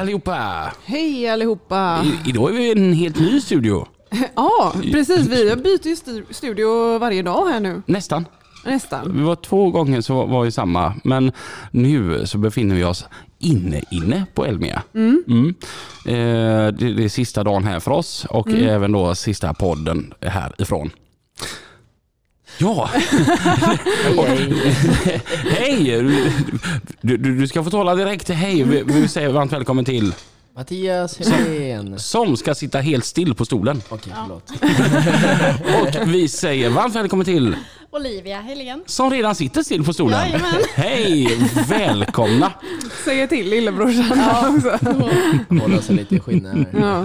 Allihopa! Hej allihopa! I, idag är vi i en helt ny studio. Ja, precis. Vi byter ju stu- studio varje dag här nu. Nästan. Nästan. Vi var två gånger så var vi samma, men nu så befinner vi oss inne inne på Elmia. Mm. Eh, det, det är sista dagen här för oss och även då sista podden härifrån. Ja, hej! Du, du, du ska få tala direkt. Hej, vi, vi säger varmt välkommen till Mattias Helén. som ska sitta helt still på stolen. Okej, förlåt. Och vi säger varmt välkommen till Olivia Helén. som redan sitter still på stolen. Jajamän. Hej, välkomna! Säger till lillebrorsan också. Hålla sig lite i skinnet. Ja.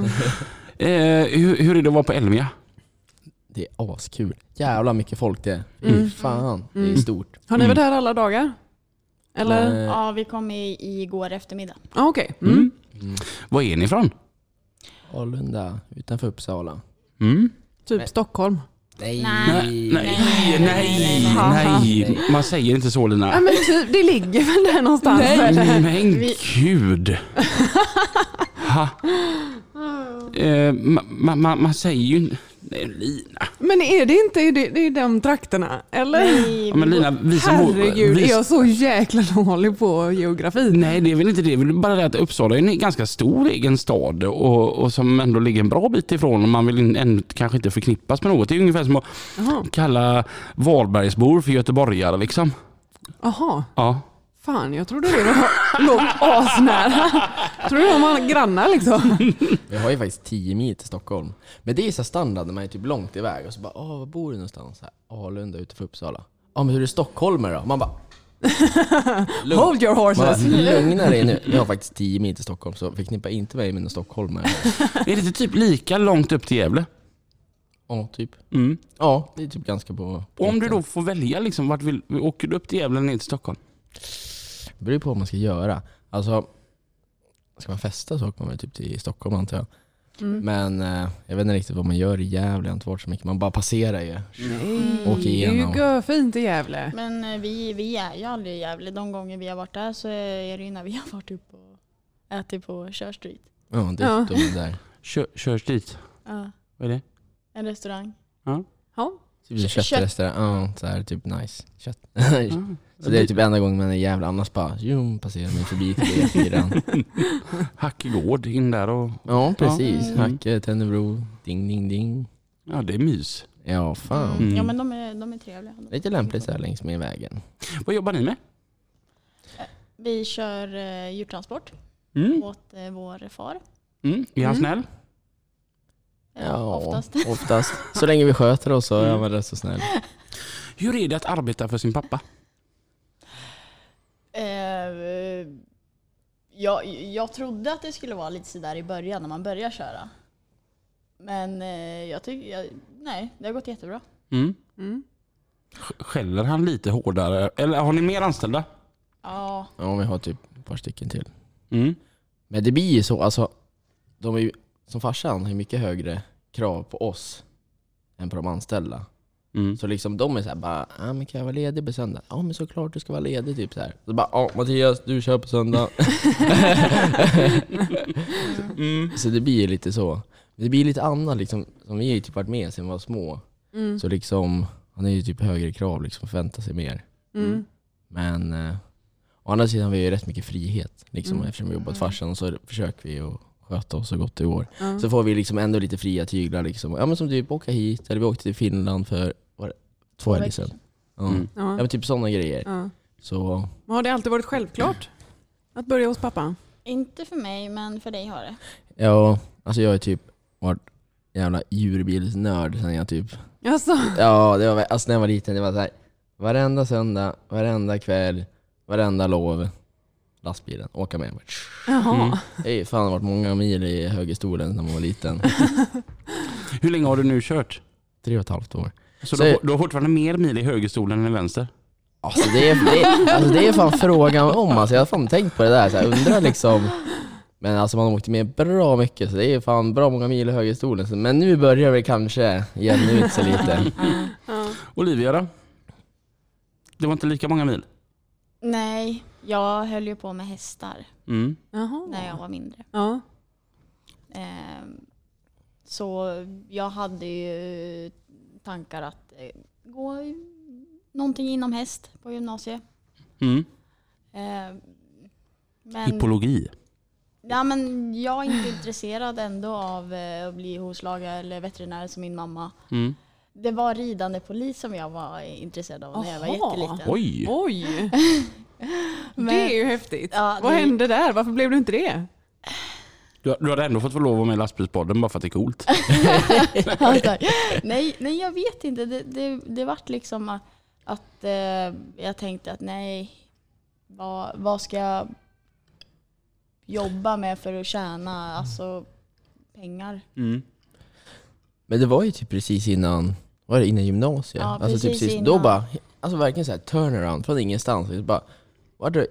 Eh, hur, hur är det att vara på Elmia? Det är askul. Jävla mycket folk det är. Mm. fan, det Mm. är stort. Har ni varit här alla dagar? Eller? Eh, Ja, vi kom i, igår eftermiddag. Ah, Okej. Mm. Mm. mm. Var är ni ifrån? Alunda, utanför Uppsala. Mm. Typ Stockholm. Nej. Nej, nej, nej, nej, nej. Man säger inte så Ja Lina. men typ, det ligger väl där någonstans. Nej. eller? Men Vi- gud. Ha. Eh, ma, ma, ma, man säger ju... Nej, Lina. Men är det inte i de, i de trakterna? Eller? Nej, Ja, men Lina, vi som Herregud, vi, är jag så jäkla dålig på geografi? Nej, det är väl inte det. Det är väl bara det att Uppsala är en ganska stor egen stad och, och som ändå ligger en bra bit ifrån och man vill in, än, kanske inte förknippas med något. Det är ungefär som att Jaha. kalla Varbergsbor för göteborgare liksom. Jaha. Ja. Fan, jag trodde det var, låg asnära. Tror du de var grannar liksom? Vi har ju faktiskt 10 mil till Stockholm. Men det är så standard när man är typ långt iväg och så bara åh, var bor du någonstans? Så här, Alunda utanför Uppsala. Ja men hur är stockholmare då? Man bara Lugn. Hold your Man horses. lugna dig nu. Jag har faktiskt 10 mil till Stockholm så förknippa inte mig med någon stockholmare. Är det inte typ lika långt upp till Gävle? Ja, typ. Mm. Ja, det är typ ganska Och om du då får välja, liksom, vart vill, åker du upp till Gävle eller ner till Stockholm? Det beror på vad man ska göra. Alltså, ska man festa så åker man väl typ till Stockholm antar jag. Mm. Men eh, jag vet inte riktigt vad man gör i Gävle, jag har inte varit så mycket. Man bara passerar ju. Nej, Åker det är ju igenom. görfint i Gävle. Men eh, vi, vi är ju aldrig i Gävle. De gånger vi har varit där så är det ju när vi har varit uppe och ätit på Kör Street. Ja, det Ja. är där. Kör, körs dit. Ja, Vad är det? en restaurang. Ja. Typ Kö- köttrestaurang, ja så här typ nice. Kött. Ah. så det är typ enda gången man är i Gävle, annars bara zoom, passerar mig förbi till E4. Hackegård in där och... Ja, precis. Mm. Hacke, Tennebro, ding ding ding. Ja, det är mys. Ja, fan. Mm. Ja men de är, de är trevliga. Lite lämpligt så här längs med vägen. Vad jobbar ni med? Vi kör eh, djurtransport Mm. åt eh, vår far. Mm. Är han Mm. snäll? Eh, Ja, Oftast. oftast. Så länge vi sköter oss så är Mm. man rätt så snäll. Hur är det att arbeta för sin pappa? Eh, jag, jag trodde att det skulle vara lite sådär i början när man börjar köra. Men eh, jag tycker, nej, det har gått jättebra. Mm. Mm. Sk- Skäller han lite hårdare? Eller har ni mer anställda? Ja, Ja, vi har typ ett par stycken till. Mm. Men det blir ju så, alltså, de är ju, som farsan har mycket högre krav på oss än på de anställda. Mm. Så liksom de är såhär bara, ja men kan jag vara ledig på söndag? Ja men såklart du ska vara ledig typ så här. Så bara, ja Mattias du kör på söndag. Mm. så det blir ju lite så. Det blir lite annat liksom, som vi har ju typ varit med sedan vi var små. Mm. Så liksom, han har ju typ högre krav liksom, förväntar sig mer. Mm. Men eh, å andra sidan har vi ju rätt mycket frihet liksom, Mm. eftersom vi jobbar åt farsan så försöker vi att sköta oss så gott det går. Ja. Så får vi liksom ändå lite fria tyglar liksom. Ja men som typ åka hit, eller vi åkte till Finland för två helger sedan. Ja. Mm. ja Ja. men typ sådana grejer. Ja. Så Men Har det alltid varit självklart att börja hos pappa? inte för mig men för dig har det. ja, alltså jag har typ varit jävla djurbilsnörd sen jag typ Alltså, Ja, det var, alltså när jag var liten, det var så här. varenda söndag, varenda kväll, varenda lov. Lastbilen, åka med. Jaha. Mm. Det har fan varit många mil i högerstolen när man var liten. Hur länge har du nu kört? Tre och ett halvt år. Så, Så- du, har, du har fortfarande mer mil i högerstolen än i vänster? Alltså det är, det, alltså det är fan frågan om, alltså jag har fan tänkt på det där, så jag undrar liksom Men alltså man har åkt med bra mycket, så det är fan bra många mil i högerstolen. Men nu börjar det kanske jämna ut sig lite. Olivia då? Det var inte lika många mil? Nej, jag höll ju på med hästar Mm. När jag var mindre. Ja. Ehm, Så jag hade ju tankar att eh, gå i någonting inom häst på gymnasiet. Mm. Ehm, Men, Hippologi. ja, men jag är inte intresserad ändå av eh, att bli hovslagare eller veterinär som min mamma. Mm. Det var ridande polis som jag var intresserad av när jag var Aha. jätteliten. Oj! Oj, Men- det är ju häftigt. Ja, Vad det- hände där? Varför blev du inte det? Du, du hade ändå fått få lov att vara med i lastbilspodden bara för att det är coolt. Tack. nej, nej, jag vet inte. Det, det, det vart liksom att, att eh, jag tänkte att nej, vad, vad ska jag jobba med för att tjäna alltså, pengar? Mm. Men det var ju typ precis innan, var det innan gymnasiet? Ja, alltså typ precis Då innan. bara, alltså verkligen såhär turnaround från ingenstans. Bara, var det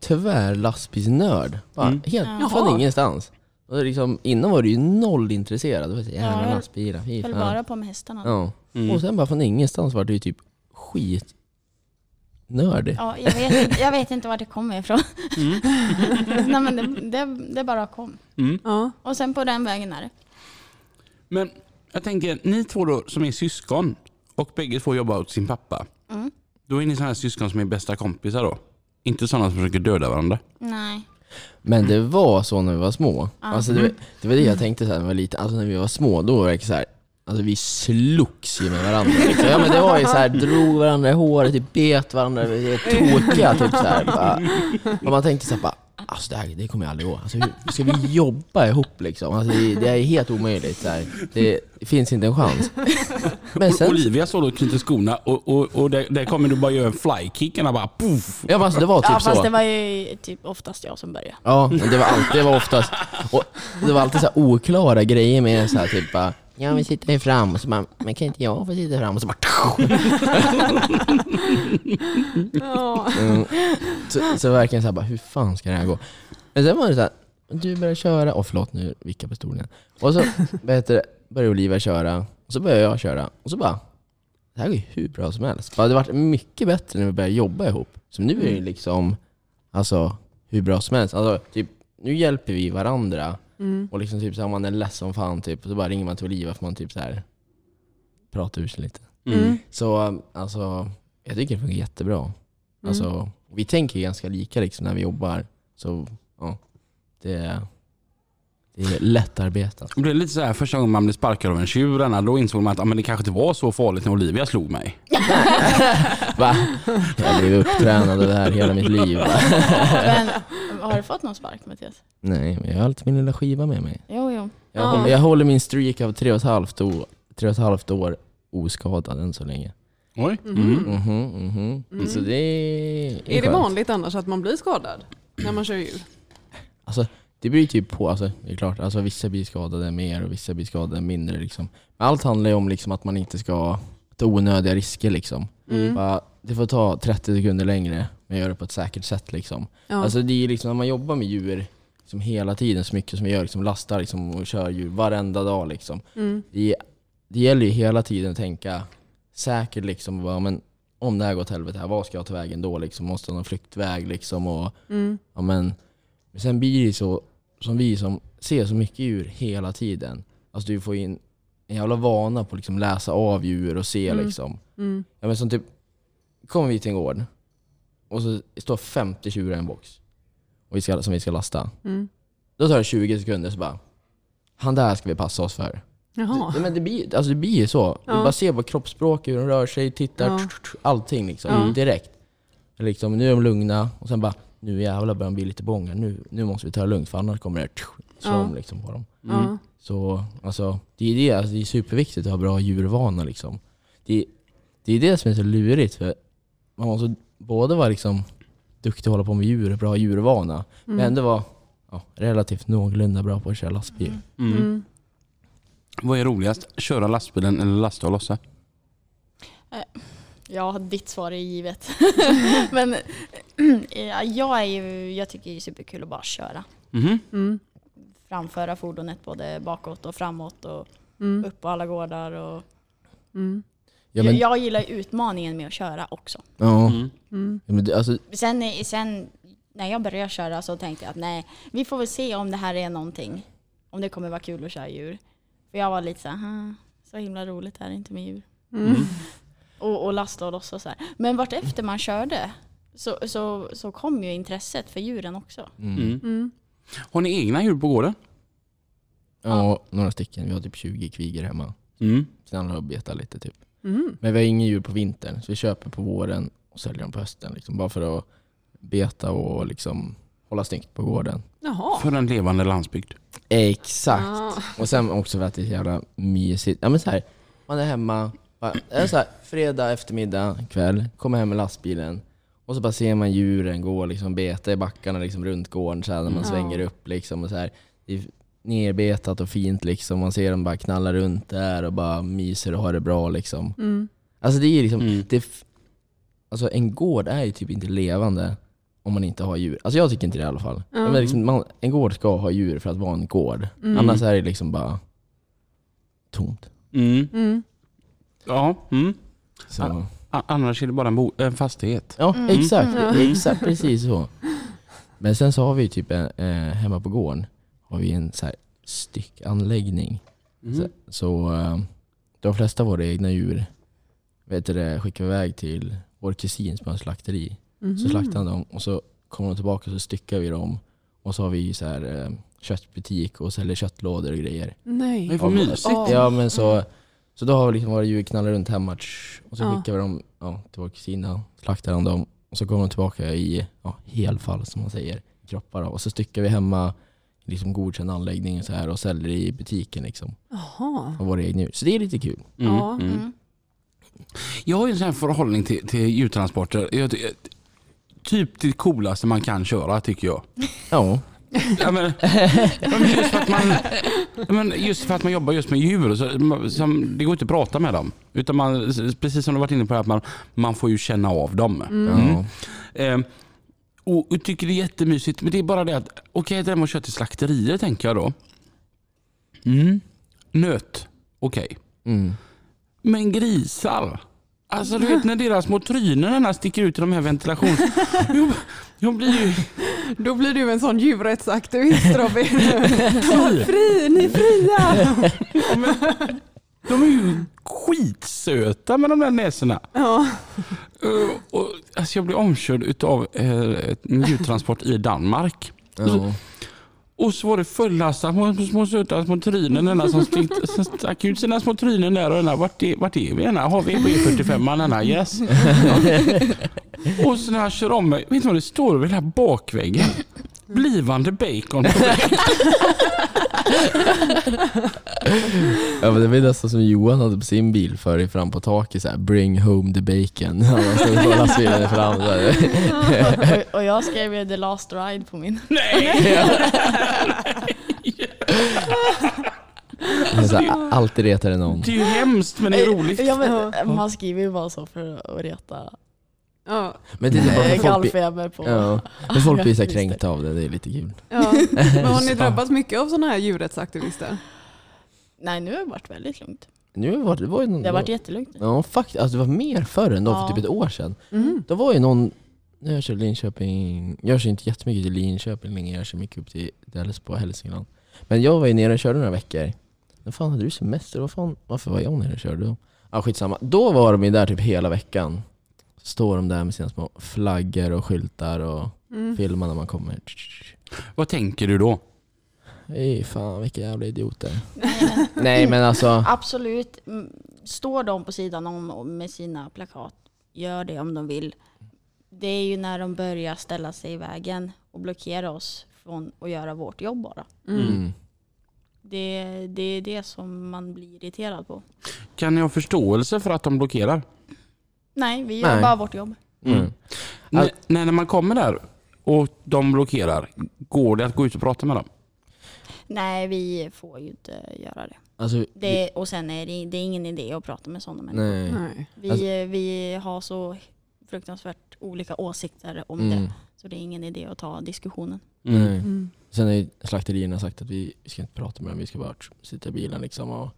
tyvärr lastbilsnörd. Bara, Mm. Helt Ja. från ingenstans. Och liksom, innan var du ju noll intresserad. Det var så jävla lastbilar, fy Höll fan. bara på med hästarna. Ja. Mm. Och sen bara från ingenstans var det ju typ skit nördig. Ja, jag, vet, inte- jag vet inte var det kommer ifrån. Mm. nej, men det, det, det bara kom. Mm. Ja. Och sen på den vägen är det. Men jag tänker, ni två då som är syskon och bägge två jobbar åt sin pappa. Mm. Då är ni sådana här syskon som är bästa kompisar då? Inte sådana som försöker döda varandra? Nej. Men det var så när vi var små. Ja. Alltså det, var- det var det jag tänkte så här, när jag var liten. Alltså när vi var små, då var det så här. Alltså vi slogs ju med varandra. Liksom. Ja, men det var ju så här, drog varandra i håret, typ bet varandra, vi var tokiga. Typ så här, bara. Och man tänkte så här, bara, alltså det, här, det kommer ju aldrig gå. Alltså, hur ska vi jobba ihop liksom? Alltså, det, det är helt omöjligt. Så här. Det, finns inte en chans. Men sen, Olivia står och knyter skorna och, och, och där, där kommer du bara göra en flykick och bara poff! ja, alltså, det var typ Ja, fast så. det var ju typ oftast jag som började. Ja, det var alltid, det var oftast, och det var alltid så här oklara grejer med så här typ bara, ja vi sitter här fram, och så bara, men kan inte jag få sitta fram? Och så bara, mm. så, så verkligen så här bara, hur fan ska det här gå? Men sen var det så här, du börjar köra, åh förlåt nu vickar jag på stolen. Och så började Olivia köra, och så började jag köra, och så bara, det här går ju hur bra som helst. Det har varit mycket bättre när vi började jobba ihop. Så nu är det liksom, alltså hur bra som helst. Alltså, typ, nu hjälper vi varandra. Mm. Och liksom typ så här, om man är ledsen fan typ, så bara ringer man till Olivia för man typ så här pratar ur sig lite. Mm. Så alltså, jag tycker det funkar jättebra. Alltså, vi tänker ganska lika liksom när vi jobbar. Så ja, det är, det är lättarbetat. Det blev lite så här första gången man blev sparkad av en tjur, då insåg man att ah, men det kanske inte var så farligt när Olivia slog mig. Va? Jag blev upptränad av det här hela mitt liv. Men har du fått någon spark Mattias? Nej, men jag har alltid min lilla skiva med mig. Jo, jo. Jag, Ja. håller, jag håller min streak av tre och ett halvt år, tre och ett halvt år oskadad än så länge. Oj. Mhm. Mm. Mhm, mhm. Mm. Så det är, Är det vanligt annars att man blir skadad när man kör djur? Alltså, det beror ju typ på, alltså, det är klart, alltså, vissa blir skadade mer och vissa blir skadade mindre. Liksom. Men allt handlar ju om liksom, att man inte ska ta onödiga risker. Liksom. Mm. Bara, det får ta 30 sekunder längre, men gör det på ett säkert sätt. Liksom. Ja. Alltså, det är liksom, när man jobbar med djur liksom, hela tiden, så mycket som vi gör, liksom, lastar liksom, och kör djur varenda dag. Liksom. mm. Det, det gäller ju hela tiden att tänka säkert, liksom, bara, men, om det här går åt helvete, här, vad ska jag ta vägen då? Liksom? Måste jag ha någon flyktväg? Liksom, och, Mm. Ja, men, men sen blir det så, som vi som ser så mycket djur hela tiden. Alltså du får in en jävla vana på att liksom läsa av djur och se Mm. liksom. Mm. Ja, men som typ, kommer vi till en gård och så står 50 tjurar i en box och vi ska, som vi ska lasta. Mm. Då tar det 20 sekunder så bara, han där ska vi passa oss för. Jaha. Det, men det blir, alltså det blir ju så. Du Ja. bara ser på kroppsspråk, hur de rör sig, tittar, Ja. allting liksom, Ja. direkt. Liksom, nu är de lugna och sen bara, nu jävlar börjar de bli lite bånga. Nu, nu måste vi ta det lugnt för annars kommer det slå Ja. om liksom på dem. Mm. Så alltså, det är det, alltså, det är superviktigt att ha bra djurvana liksom. Det, det är det som är så lurigt för man måste både vara liksom duktig att hålla på med djur, bra djurvana, men ändå vara ja, relativt någorlunda bra på att köra lastbil. Mm. Mm. Vad är roligast? Köra lastbilen eller lasta och lossa? Ja, ditt svar är givet. Men ja, jag, är ju, jag tycker det är superkul att bara köra. Mhm. Mm. Framföra fordonet både bakåt och framåt och Mm. upp på alla gårdar. Och Mm. Ja, men, jag, jag gillar utmaningen med att köra också. ja, Mm. Mm. ja, men det, alltså, Sen, sen när jag började köra så tänkte jag att nej, vi får väl se om det här är någonting. Om det kommer vara kul att köra djur. För jag var lite så här, "Ah, så himla roligt är det inte med djur. Och, och lasta och lossa så här. Men vart efter man körde så, så, så kom ju intresset för djuren också. mm. Mm. Mm. Har ni egna djur på gården? Ja, några stycken. Vi har typ 20 kvigor hemma. Mm. Sen handlar det om att beta lite typ. Mm. Men vi har inga djur på vintern, så vi köper på våren och säljer dem på hösten. Liksom, bara för att beta och liksom hålla snyggt på gården. Jaha. För en levande landsbygd. Exakt. Ah. Och sen också för att det är så jävla mysigt. Ja men så här, man är hemma, bara, är så här, fredag eftermiddag, kväll, kommer hem med lastbilen. Och så bara ser man djuren gå liksom beta i backarna liksom runt gården så här, när man Ja. svänger upp liksom. Och så här, det är nerbetat och fint liksom. Man ser dem bara knalla runt där och bara myser och har det bra liksom. Mm. Alltså det är liksom, Mm. det, alltså en gård är ju typ inte levande om man inte har djur. Alltså jag tycker inte det i alla fall. Ja. Men liksom, man, en gård ska ha djur för att vara en gård. Mm. Annars är det liksom bara tomt. Mm. Mm. Ja. Mm. Så. A- Annars är det bara en, bo- en fastighet. Ja, Mm. exakt. Mm. Exakt, precis så. Men sen så har vi typ en, eh, hemma på gården har vi en så här styckanläggning. Mm. Så, så eh, de flesta av våra egna djur vet du, det, skickar vi iväg till vår kusin som har en slakteri. Så slaktar han dem och så kommer de tillbaka och så styckar vi dem. Och så har vi så här eh, köttbutik och säljer köttlådor och grejer. Nej. Men vad mysigt. Ja. Ja men så, så då har vi liksom våra djur knallar runt hemma tsch, och så Ja. skickar vi dem ja, till vår kusin då, slaktar han dem och så kommer de tillbaka i ja, helfall som man säger, kroppar då. Och så styckar vi hemma liksom godkänd anläggning och så här och säljer i butiken liksom. Jaha. Av våra egna djur. Så det är lite kul. Mm. Ja. Mm. Mm. Jag har ju en sån här förhållning till, till djurtransporter. Jag, ty- typ det coolaste man kan köra tycker jag. Ja. Ja, men, just, för att man, men just för att man jobbar just med djur, så, som, det går inte att prata med dem. Utan man, precis som du varit inne på, att man, man får ju känna av dem. ja. Eh, och, och tycker det är jättemysigt, men det är bara det att, okej okay, det med att köra till slakterier tänker jag då. Mm. Nöt, okej. Mm. Men grisar. Alltså du vet när deras små trynen här sticker ut i de här ventilations... Jag, jag blir ju... Då blir du en sån djurrättsaktivist Robin. Fri, ni är fria! De är ju skitsöta med de där näsorna. Ja. Uh, och, alltså jag blir omkörd utav uh, en djurtransport i Danmark. Ja. Och så var det fullastat med små söta små trynen denna som stick, stack ut sina små trynen där och denna, vart är, vart är vi denna? Har vi på E45 denna? Yes. och så när jag kör om mig, vet du vad det står över hela bakväggen? Blivande bacon på väg. Ja men det var nästan som Johan hade på sin bil för fram på taket så här, bring home the bacon. Han stod på lastbilen fram så här. Och, och jag skrev ju the last ride på min. Nej! Så här, alltid retar det någon. Det är ju hemskt men det är roligt. Ja, men, man skriver ju bara så för att reta Ja. Men det är bara för folk, blir- gallfeber på. ja, men folk blir så det. kränkta av det, det är lite kul. Ja. Men har ni drabbats mycket av sådana här djurrättsaktivister? Nej nu har det varit väldigt lugnt. Nu var det, det var ju någon, Det har varit jättelugnt nu. Ja faktiskt, alltså det var mer förr än då, för Ja. typ ett år sedan. Mm. Då var ju någon, när jag kör Linköping, jag kör inte jättemycket till Linköping längre, jag kör mycket upp till Delsbo och Hälsingland. Men jag var ju nere och körde några veckor. När fan hade du semester? Vad fan, varför var jag nere och körde då? Ja skitsamma. Då var de ju där typ hela veckan. Står de där med sina små flaggor och skyltar och Mm. filmar när man kommer. Vad tänker du då? Ej fan vilka jävla idioter. Nej men alltså, Absolut. Mm, Står de på sidan om med sina plakat, gör det om de vill. Det är ju när de börjar ställa sig i vägen och blockera oss från att göra vårt jobb bara. Mm. mm. Det, det är det som man blir irriterad på. Kan ni ha förståelse för att de blockerar? Nej, vi gör Nej. bara vårt jobb. Mm. N- All- när när man kommer där och de blockerar, går det att gå ut och prata med dem? Nej, vi får ju inte göra det. Alltså, det och sen är det, det är ingen idé att prata med sådana människor. nej. Nej. Vi, Alltså- vi har så fruktansvärt olika åsikter om Mm. det. Så det är ingen idé att ta diskussionen. Mm. Mm. Sen har slakterierna sagt att vi, vi ska inte prata med dem, vi ska bara sitta i bilen liksom. Och,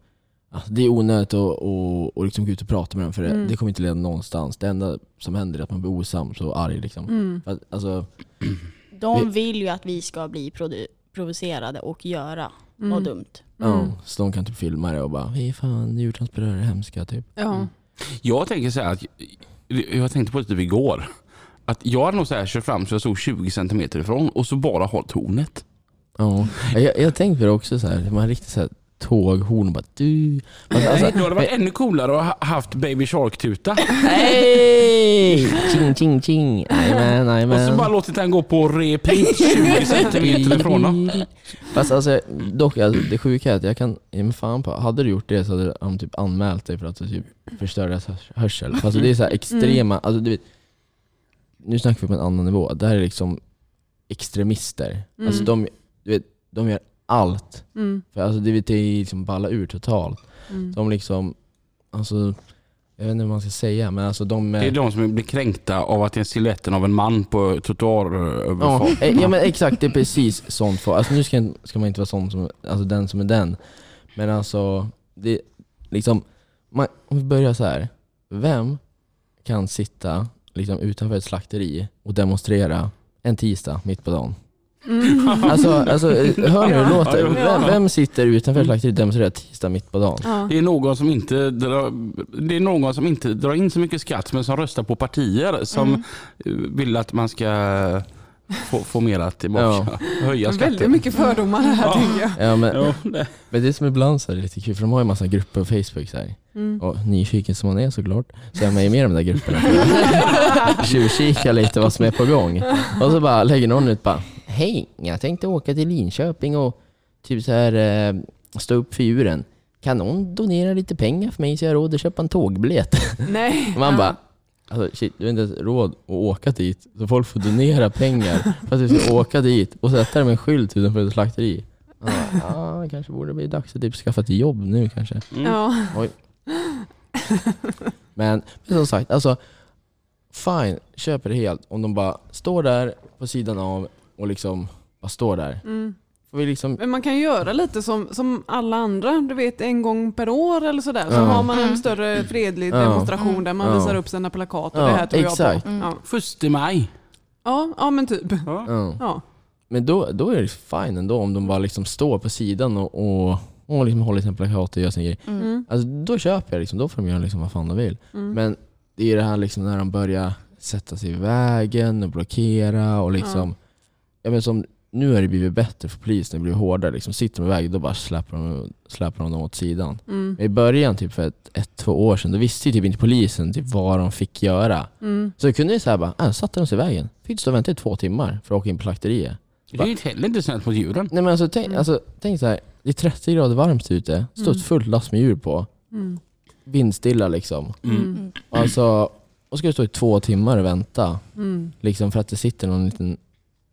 ja, det är onödigt att och, och liksom gå ut och prata med dem för det, Mm. det kommer inte leda någonstans. Det enda som händer är att man blir osams och arg liksom. Mm. Att, Alltså, De Vi- vill ju att vi ska bli produ- provocerade och göra Mm. något dumt. ja, Mm. så de kan typ filma det och bara Hej fan, djurtransportörer är hemska typ. Ja. Jag tänker så här att, jag tänkte på det typ igår. Att jag hade nog så här kört fram så jag stod 20 cm ifrån och så bara hållit hornet. Ja, jag, jag tänkte på det också så här, man riktigt så här tåghorn och bara du. Alltså, Nej, då hade det varit ännu coolare att ha haft Baby Shark-tuta. Hej! Ching ching ching. Jajamän, Och så bara låtit den gå på repeat 20 cm ifrån dem. Fast alltså, dock alltså, det sjuka är att jag kan, ja, men fan på, hade du gjort det så hade de typ anmält dig för att du typ förstör deras hörs- hörsel. Alltså, det är så här extrema, alltså du vet, nu snackar vi på en annan nivå. Det här är liksom extremister. Mm. Alltså de, du vet, de gör allt. Mm. För alltså det, vet, det är liksom balla ur totalt. Mm. De liksom, alltså, jag vet inte vad man ska säga men alltså de... Det är de som blir kränkta av att det är siluetten av en man på Ja, trottoaröverfart. eh, ja men exakt, det är precis sånt. För, alltså nu ska, ska man inte vara sån som, alltså den som är den. Men alltså, det liksom, man, om vi börjar så här. Vem kan sitta liksom utanför ett slakteri och demonstrera en tisdag mitt på dagen? Mm. Alltså, alltså eh, hör ni hur det låter? Vem, vem sitter utanför ett slakteri och demonstrerar tisdag mitt på dagen? Det är, någon som inte drar, det är någon som inte drar in så mycket skatt men som röstar på partier som Mm. vill att man ska få, få mera tillbaka. Ja. Höja skatten. Väldigt mycket fördomar här Ja. tänker jag. Ja, men, Ja, det. men det som ibland så är lite kul, för de har ju massa grupper på Facebook så här. Mm. Och nyfiken som man är såklart, så är man ju med i de där grupperna tjuvkika lite vad som är på gång. Och så bara lägger någon ut bara Hej, jag tänkte åka till Linköping och typ så här eh, stå upp för djuren. Kan någon donera lite pengar för mig så jag har råd att köpa en tågbiljett? Nej. Och man Ja. bara Alltså shit, du har inte ens råd att åka dit. Så folk får donera pengar för att du ska åka dit och sätta dem en skylt utanför ett slakteri. Ja, ah, kanske borde bli dags att typ skaffa ett jobb nu kanske. Mm. Ja. Men, men som sagt, alltså fine, köper det helt om de bara står där på sidan av och liksom bara står där. Mm. Får vi liksom, Men man kan göra lite som, som alla andra, du vet en gång per år eller sådär. Så Ja. har man en Mm. större fredlig Ja. demonstration där man Ja. visar upp sina plakat och Ja, det här tror exakt. jag på. Mm. Ja. Först i maj. Ja, ja men typ. Ja. ja. Ja. Men då, då är det fine ändå om de bara liksom står på sidan och, och, och liksom håller sina plakat och gör sin grej. Mm. Mm. Alltså då köper jag liksom, då får de göra liksom vad fan de vill. Mm. Men det är det här liksom när de börjar sätta sig i vägen och blockera och liksom, ja. men som nu har det blivit bättre för polisen, det blir hårdare. Liksom, sitter de i vägen då bara släpper de, släpper de dem åt sidan. Mm. Men I början, typ för ett, ett, två år sedan, då visste ju typ inte polisen typ vad de fick göra. Mm. Så kunde ju säga bara, äh, satte de sig i vägen. Fick du stå och vänta i två timmar för att åka in på slakteriet. Det är ju inte heller inte snällt mot djuren. Nej men alltså tänk, Mm. alltså, tänk så här, det är 30 grader varmt ute, står Mm. ett fullt last med djur på, Mm. vindstilla liksom. Mm. Mm. Alltså, och ska du stå i två timmar och vänta, Mm. liksom för att det sitter någon liten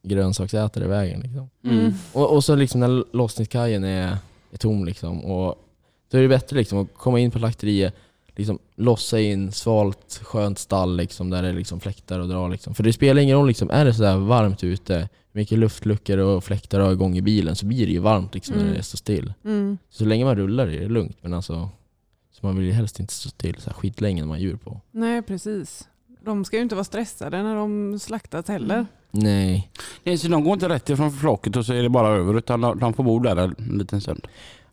grönsaksätare i vägen. Liksom. Mm. Och, och så liksom när lossningskajen är, är tom liksom, och då är det bättre liksom att komma in på slakteriet, liksom lossa in svalt, skönt stall liksom, där det liksom fläktar och dra. Liksom. För det spelar ingen roll, liksom, är det sådär varmt ute, hur mycket luftluckor och fläktar har igång i bilen så blir det ju varmt liksom, Mm. när det står still. Mm. Så länge man rullar är det lugnt, men alltså så man vill ju helst inte stå still så här skitlänge när man har djur på. Nej precis. De ska ju inte vara stressade när de slaktas heller. Nej. Nej, så de går inte rätt ifrån flocket och så är det bara över utan de de får bo där en liten stund.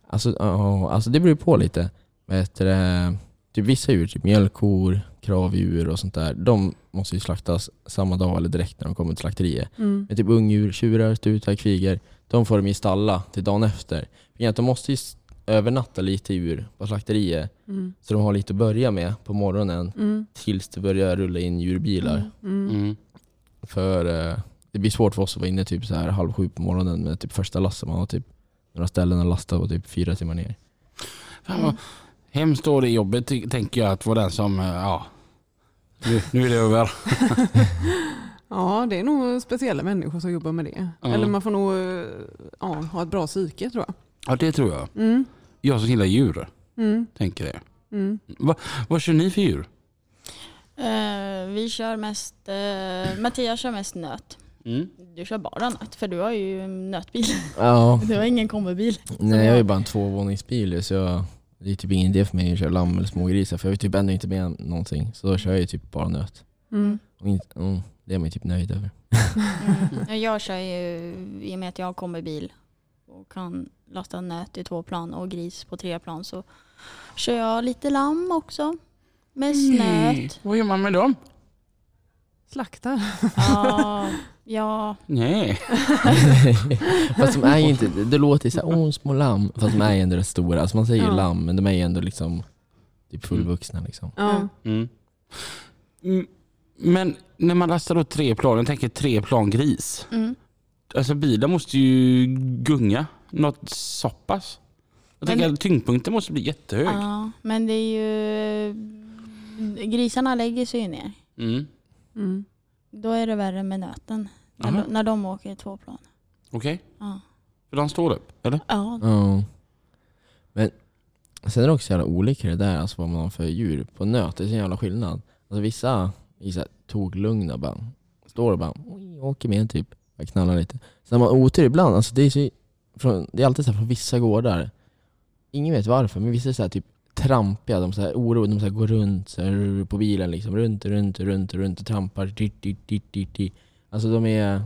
Alltså, ja, alltså det beror på lite. Vet du, det, typ vissa djur, typ mjölkkor, kravdjur och sånt där, de måste ju slaktas samma dag eller direkt när de kommer till slakteriet. Mm. Men typ ungdjur, tjurar, stutar, kvigor, de får de ju stalla till dagen efter. De måste ju övernatta lite djur på slakteriet Mm. så de har lite att börja med på morgonen Mm. tills det börjar rulla in djurbilar. Mm. Mm. För eh, det blir svårt för oss att vara inne typ så här halv sju på morgonen med typ första lassen. Man har typ några ställen att lasta och typ fyra timmar ner. Fan vad hemskt då det jobbet tänker jag att vara den som, eh, ja, Nu, nu är det över. Ja, det är nog speciella människor som jobbar med det. Ja. Eller man får nog eh, ja, ha ett bra psyke tror jag. Ja, det tror jag. Mm. Jag som gillar djur, Mm. tänker det. Mm. Va, vad kör ni för djur? Eh, vi kör mest, uh, Mattias kör mest nöt. Mm. Du kör bara nöt, för du har ju en nötbil. Ja, Du har ingen kombibil. nej jag har ju bara en tvåvåningsbil så jag, det är typ ingen idé för mig att köra lamm eller smågrisar för jag ju typ ändå inte med någonting. Så då kör jag ju typ bara nöt. Mm. Och inte, mm, det är man ju typ nöjd över. Mm. Jag kör ju, i och med att jag har kombibil och kan lasta nöt i två plan och gris på tre plan så kör jag lite lamm också. Med snöt. Vad gör man med dem? Slaktar. Ja, ja, Nej. fast de är ju inte, det låter ju såhär, åh små lamm. Fast de är ju ändå rätt stora. Alltså man säger Ja. lamm men de är ju ändå liksom typ fullvuxna liksom. Ja. Mm. Mm. Men när man lastar då tre plan, jag tänker tre plan gris. mm. Alltså bilen måste ju gunga något så pass. Jag Men- tänker att tyngdpunkten måste bli jättehög. ja, men det är ju, grisarna lägger sig ju ner. Mm. Mm. Då är det värre med nöten. När, de, när de åker i två plan. Okej, Ja. för de står upp, eller? Ja. Ja. Men sen är det också jävla olika det där, alltså vad man har för djur. På nöt, det är så jävla skillnad. Alltså vissa är så här toklugna bara. Står och bara oj, åker med typ. Bara knallar lite. Sen har man otur ibland, alltså det är, så, från, det är alltid så här från vissa gårdar. Ingen vet varför, men vissa är så här typ trampiga. De så här oro, de så här går runt så här, på bilen liksom. Runt, runt, runt, runt och trampar. Dit, dit, dit, dit, dit. Alltså de är...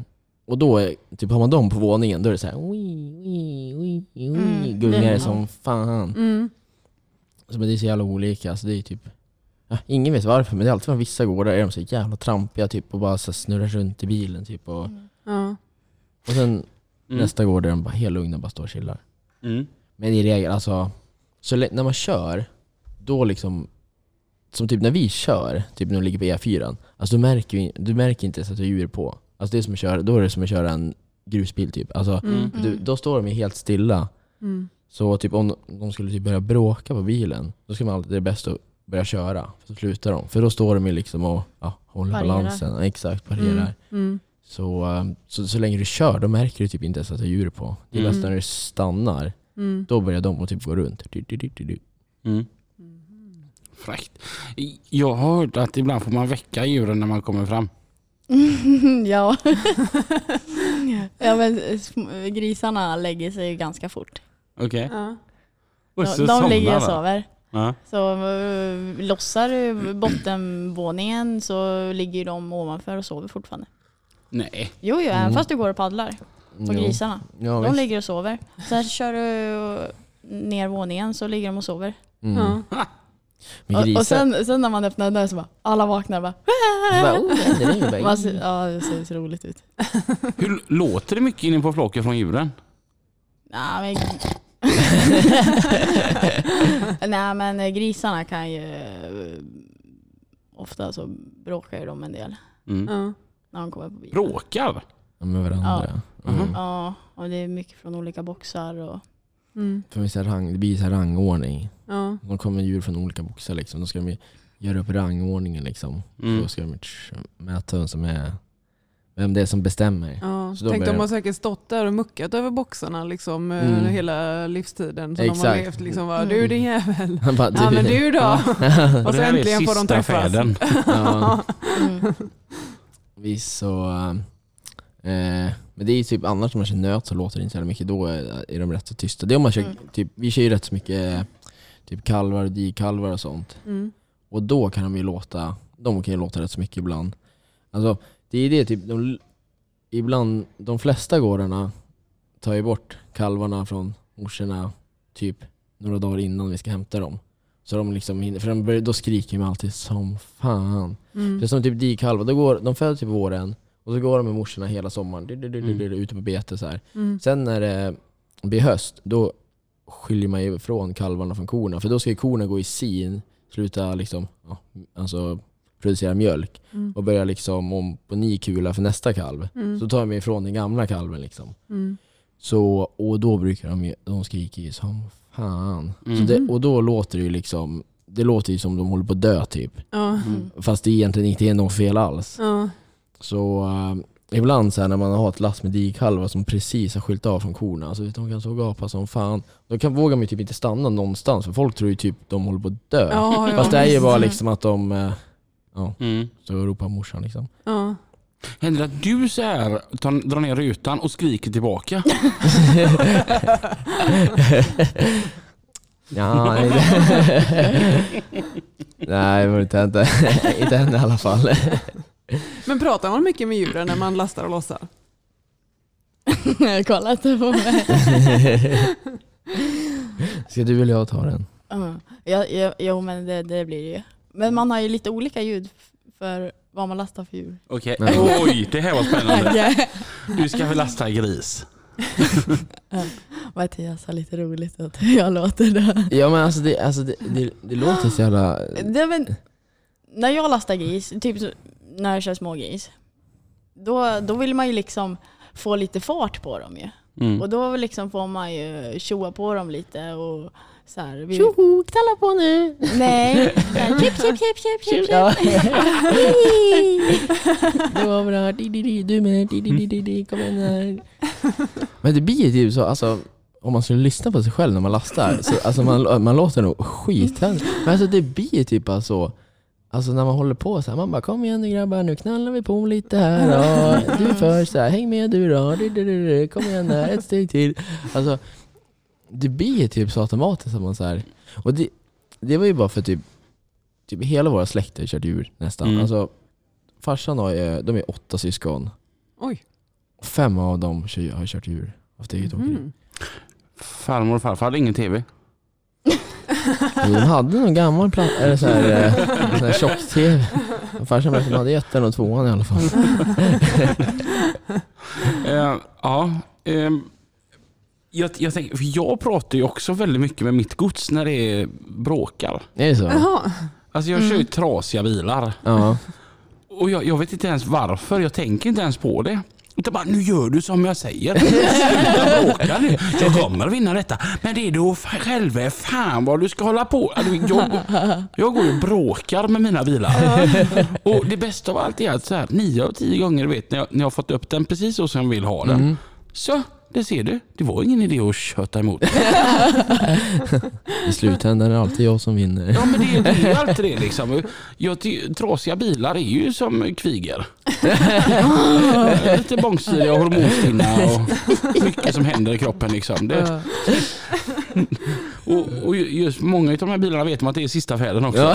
Och då, är, typ har man dem på våningen, då är det så här, oi, oi, oi, oi, Mm, gungar det- som fan. Mm. Alltså, men det är så jävla olika, alltså, det är typ ja, Ingen vet varför, men det är alltid från vissa gårdar är de så jävla trampiga typ och bara så snurrar runt i bilen typ och, Ja. och sen Mm. nästa gård är de bara helt lugna, bara står och chillar. Mm. Men i regel, alltså, så lä- när man kör, då liksom som typ när vi kör, typ när vi ligger på E4, alltså du märker, du märker inte ens att du har djur på. Alltså det är som att köra, då är det som att köra en grusbil typ. Alltså, Mm. du, då står de ju helt stilla. Mm. Så typ om de skulle typ börja bråka på bilen, då ska man alltid, det är bäst att börja köra. För så slutar de. För då står de ju liksom och ja, håller Parerar. balansen. Ja, Exakt, parerar. Mm. Mm. Så, um, så, så länge du kör, då märker du typ inte ens att det är djur på. Det är Mm. när du stannar, Mm. då börjar de att typ gå runt. Du, du, du, du, du. Mm. Fräckt. Jag har hört att ibland får man väcka djuren när man kommer fram. ja. ja men sm- grisarna lägger sig ganska fort. Okej. Ja. Och De, de ligger och sover. Ja. Så uh, lossar du bottenvåningen så ligger de ovanför och sover fortfarande. Nej. Jo, jo även Mm. fast du går och paddlar på Jo. grisarna. Ja, De visst. ligger och sover. Sen kör du ner våningen så ligger de och sover. Mm. Ja. Men Och, grisar, och sen, sen när man öppnar dörren så bara alla vaknar och bara, bara, oh, det Man ser, ja det ser så roligt ut. Hur låter det mycket inne på flocken från djuren? Nej men, Nej, men grisarna kan ju ofta så bråkar ju de en del Mm. Ja. När de kommer på bilen. Bråkar? Ja, med varandra. Mm. Ja, och det är mycket från olika boxar och Mm. För vi så här rang, det blir så här rangordning. Ja. De kommer djur från olika boxar liksom. Då ska de göra upp rangordningen liksom. Mm. Då ska de mäta vem som är vem det är som bestämmer. Ja. Så Tänk börjar- de har säkert stått där och muckat över boxarna liksom, eh, Mm. hela livstiden. Så de har Exakt. levt liksom, bara, Mm. du din jävel. Han bara, Ja men du då? Och Och så äntligen får de träffas. ja, mm. Visst så... Eh, men det är ju typ annars om man kör nöt så låter det inte så mycket. Då är, är de rätt så tysta. Det är om man kör, Mm. typ, vi kör ju rätt så mycket typ kalvar och dikalvar och sånt. Mm. Och då kan de ju låta, de kan ju låta rätt så mycket ibland. Alltså det är det typ, de, ibland, de flesta gårdarna tar ju bort kalvarna från morsorna typ några dagar innan vi ska hämta dem. Så de liksom hinner, för de börjar, då skriker de alltid som fan. Mm. Det är som typ dikalvar, då går, de föds typ våren och så går de med morsorna hela sommaren, du, du, du, du, du, ute på bete så här. Mm. Sen när det blir höst, då skiljer man ju ifrån kalvarna från korna. För då ska ju korna gå i sin, sluta liksom, ja, alltså producera mjölk Mm. och börja liksom om på ny kula för nästa kalv. Mm. Så tar de ifrån den gamla kalven liksom. Mm. Så, och då brukar de de skriker ju som fan. Mm. Så det, och då låter det ju liksom det låter ju som de håller på att dö typ. Ja. Mm. Fast det egentligen inte är något fel alls. Ja. Så eh, ibland så här, när man har ett last med dikhalvar som precis har skilt av från korna, alltså de kan så gapa som fan. Då kan, vågar man ju typ inte stanna någonstans för folk tror ju typ de håller på att dö. Ja, ja, Fast det är ju bara liksom att de, eh, Mm. så ropar morsan liksom. Ja. Händer det att du så här, tar, drar ner rutan och skriker tillbaka? Ja, nej, nej det var inte hänt. inte än i alla fall. Men pratar man mycket med djuren när man lastar och lossar? Kolla inte på mig. Ska du eller jag ta den? Ja, ja, ja, jo men det, det blir det ju. Men man har ju lite olika ljud för vad man lastar för djur. Okej. Nej. Oj, det här var spännande. Du ska väl lasta gris? Mattias har lite roligt att jag låter det. Ja men alltså det, alltså det, det, det låter så jävla... det men, när jag lastar gris, typ när jag kör smågris, då, då vill man ju liksom få lite fart på dem ju. Mm. Och då liksom får man ju tjoa på dem lite och så här. Vi, Tjoho, knalla på nu! nej, chip, chip, chip, chip, chip. Ja. det var bra, di, di, di, du med, di, di, di, di, di. kom igen här. Men det blir ju så, alltså om man skulle lyssna på sig själv när man lastar, så, alltså man, man låter nog skit. Men alltså det blir ju typ bara så, alltså när man håller på så här, man bara kom igen nu grabbar, nu knallar vi på lite här. Ja, du först, så här, häng med du då, du, du, du, du, kom igen där, ett steg till. Alltså det blir typ så automatiskt att man så här, och det, det var ju bara för typ, typ hela våra släkter kört djur nästan. Mm. Alltså farsan har ju, de är åtta syskon. Oj. Fem av dem kör- har kört djur av ett eget åkeri. Mm. Farmor och farfar hade ingen tv. De hade någon gammal platta, eller så här, eh, sån här tjock-tv. Farsan de hade ettan och tvåan i alla fall. Eh, ja, ehm, jag, jag, tänker, för jag pratar ju också väldigt mycket med mitt gods när det bråkar. Är det så? Jaha. Alltså jag kör ju trasiga bilar. Ja. Och jag, jag vet inte ens varför, jag tänker inte ens på det. Utan bara, nu gör du som jag säger. Sluta bråka nu. Jag kommer vinna detta. Men det är du själv, fan vad du ska hålla på. Alltså, Jag, jag går ju och bråkar med mina bilar. Och det bästa av allt är att så här, nio av tio gånger vet, när, jag, när jag har fått upp den precis så som jag vill ha den. Mm. Så, det ser du. Det var ingen idé att köta emot. I slutändan är det alltid jag som vinner. Ja men det, det är alltid det liksom. Jag, trasiga bilar är ju som kviger. Lite bångstyriga och hormonstinna och mycket som händer i kroppen liksom. Det, och, och just många av de här bilarna vet man att det är sista färden också.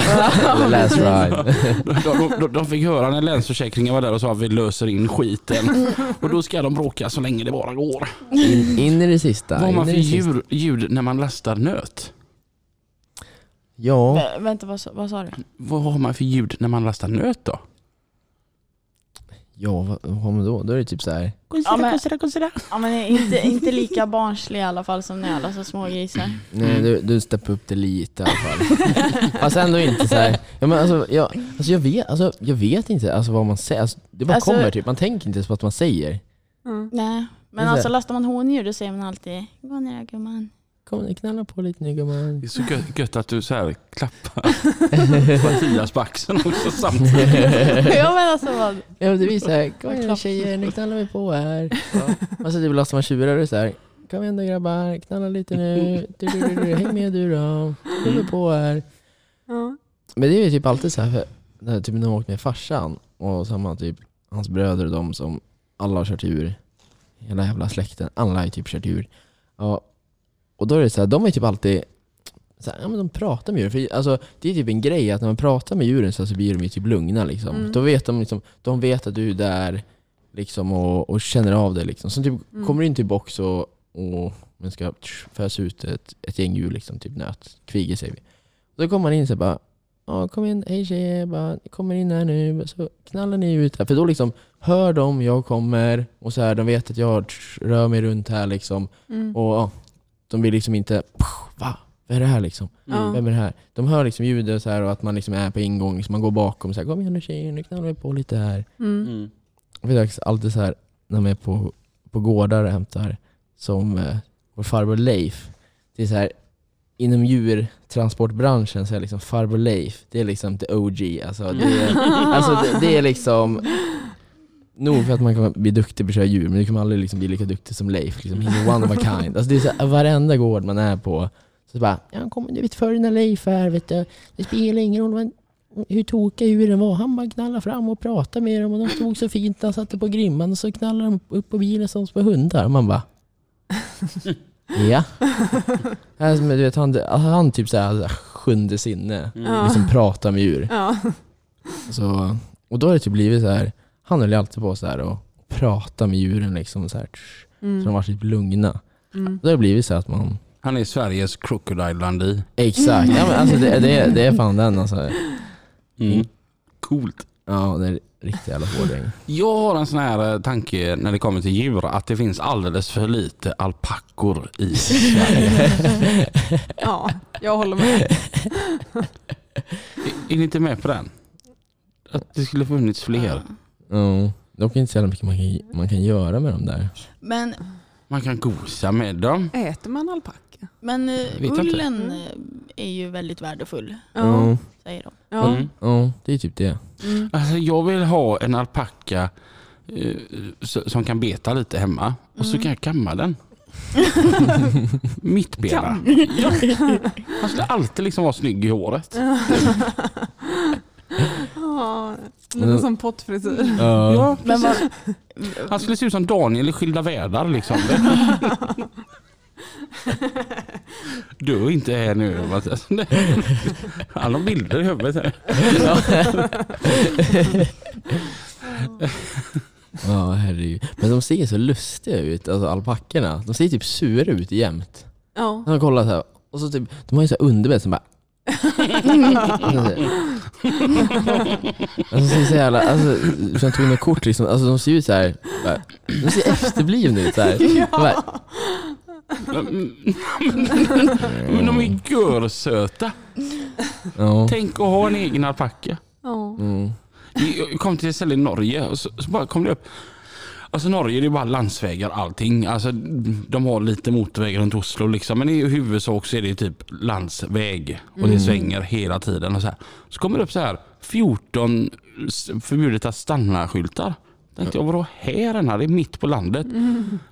Last ride. De, de, de, de fick höra när Länsförsäkringen var där och sa att vi löser in skiten. Och då ska de bråka så länge det bara går. In, in i det sista. Vad har man för ljud, ljud när man lastar nöt? Ja, Vä- vänta, vad, sa- vad sa du? Vad har man för ljud när man lastar nöt då? Ja vad, har man då? Då är det typ så här. Ja, men- Ja men inte, inte lika barnslig i alla fall som när jag lastar smågrisar. Nej, du, du steppar upp det lite i alla fall. Fast ändå inte så här. Ja, men alltså, jag, alltså, jag, vet, alltså, jag vet inte alltså, vad man säger. Alltså, det bara Alltså- kommer typ. Man tänker inte ens på vad man säger. Mm. Nej, men så alltså lastar man hondjur då säger man alltid Gå ner gumman. Kom knalla på lite nu gumman. Det är så gött, gött att du så här klappar Mattias på axeln också samtidigt. ja men alltså vad? Ja, det blir såhär, kom igen tjejer, nu knallar vi på här. Alltså typ lastar man tjurar och såhär, kom igen då grabbar, knalla lite nu. Du, du, du, du, häng med du då. Är vi på här. Ja. Men det är ju typ alltid så här, för, när, typ när man åkt med farsan och samma typ hans bröder och de som alla har kört djur. Hela jävla släkten, alla har ju typ kört djur. Ja, och då är det så här, de är typ alltid så här, ja, men de pratar med djuren. För, alltså, det är typ en grej att när man pratar med djuren så, så blir de ju typ lugna. Liksom. Mm. Då vet de, liksom, de vet att du är där liksom, och, och känner av det. Liksom. Så typ, Mm. kommer du in till box och, och man ska tsch, fösa ut ett, ett gäng djur, liksom, typ nöt, kvigor säger vi. Då kommer man in här bara Ja, kom in, hej tjejer, bara, kommer in här nu, så knallar ni ut här. För då liksom hör de, jag kommer, och så här, de vet att jag tsch, rör mig runt här liksom. Mm. Och ja, de vill liksom inte, va? Vad är det här liksom? Ja. Vem är det här? De hör liksom ljudet så här och att man liksom är på ingång, liksom man går bakom så här, kom igen nu tjejer, nu knallar vi på lite här. Mm. Mm. Jag vet faktiskt alltid så här när man är på, på gårdar och hämtar, som eh, vår farbror Leif. Det är så här, inom djurtransportbranschen så är liksom farbror Leif, det är liksom the OG. Alltså det är, alltså det, det är liksom Nog för att man kan bli duktig på att köra djur, men du kan aldrig liksom bli lika duktig som Leif. Liksom. He's one of a kind. Alltså det är så, här, varenda gård man är på, så bara ja, kom, du vet förr när Leif är, vet du, det spelar ingen roll hur tokiga djuren var. Han bara knallade fram och pratade med dem och de stod så fint han satte på grimman och så knallade de upp på bilen som små hundar. Man bara Ja. Alltså, men du vet, han, han typ såhär sjunde sinne, Ja. liksom pratar med djur. Ja. Så, och då har det typ blivit så här. Han höll ju alltid på så här och prata med djuren liksom så här. tsch, Så de Mm. var typ lugna. Mm. Då har det blivit så att man, Han är Sveriges Crocodile Dundee. exakt, ja, men alltså det, det, det är fan den alltså. Mm. Coolt. Ja, det är riktigt jävla hårding. Jag har en sån här eh, tanke när det kommer till djur att det finns alldeles för lite alpackor i Sverige. ja, jag håller med. Är- är ni inte med på den? Att det skulle funnits fler. Ja, dock inte så jävla mycket man kan, man kan göra med dem där. Men, Man kan gosa med dem. Äter man alpacka? men eh, vet inte. ullen eh, är ju väldigt värdefull, Ja. Ja, säger de. Ja. Mm. ja det är typ det. Mm. Alltså, jag vill ha en alpacka eh, s- som kan beta lite hemma och så kan jag kamma den. Mittbena. Ja. Han skulle alltid liksom vara snygg i håret. Ja, lite Men- som pottfrisyr. Ja, Men vad, Han skulle se ut som Daniel i Skilda världar liksom. Du är inte här nu. Han har bilder i huvudet. Här. Ja, herregud. Men de ser så lustiga ut, alltså alpackorna. De ser typ sura ut jämt. Ja. När man kollar så här, och så typ, de har ju så här underbett som bara... alltså, så så jävla, alltså, så jag tog några kort liksom, alltså de ser ut så här, bara, de ser efterblivna ut så här. De bara, Men de är görsöta. ja. Tänk att ha en egen alpacka. Ja. Mm. Jag kom till ett ställe i Norge och så, så bara kom det upp. Alltså Norge det är bara landsvägar allting. Alltså, de har lite motorvägar runt Oslo liksom. Men i huvudsak så är det typ landsväg. Och det svänger hela tiden. Och så, här. så kommer det upp så här 14 s- förbjudet att stanna-skyltar. Tänkte jag, vadå här? Det är mitt på landet.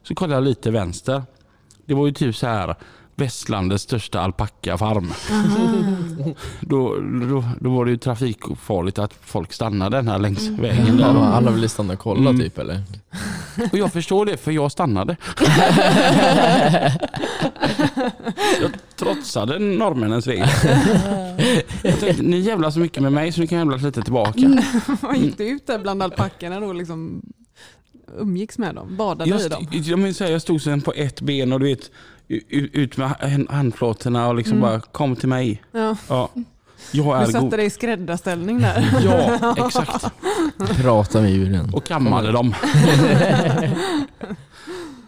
Så kollade jag lite vänster. Det var ju typ så här västlandets största alpackafarm. Då, då, då var det ju trafikfarligt att folk stannade den här längs vägen Ja, där. alla ville stanna och kolla Mm. typ eller? Och jag förstår det för jag stannade. Jag trotsade norrmännens regler. Jag tänkte, ni jävlar så mycket med mig så ni kan jävlas lite tillbaka. Vad gick du ut där bland alpackorna då liksom umgicks med dem? Badade Jag, i dem? jag, minns, här, jag stod sen på ett ben och du vet, ut med hand- handflatorna och liksom Mm. bara kom till mig. Ja. Ja. Jag Du är satte god. dig i skräddarställning där. Ja, exakt. Prata med djuren. Och kammade dem.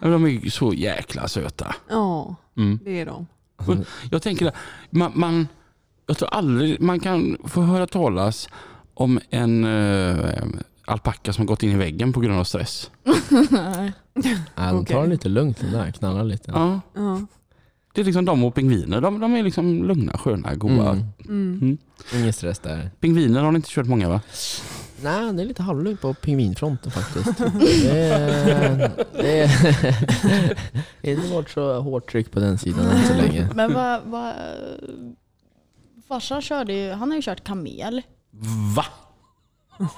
De är ju så jäkla söta. Ja, Mm. det är de. Jag tänker att man, man, jag tror aldrig man kan få höra talas om en uh, alpacka som gått in i väggen på grund av stress. nej, de tar det lite lugnt den där, knallar lite. Ja. Ja. Det är liksom de och pingviner. De, de är liksom lugna, sköna, goda. Mm. Mm. Ingen stress där. Pingviner har ni inte kört många va? Nej, det är lite halvlugnt på pingvinfronten faktiskt. Det är, det är det har inte varit så hårt tryck på den sidan än så länge. men vad, vad, farsan körde ju, han har ju kört kamel. Va?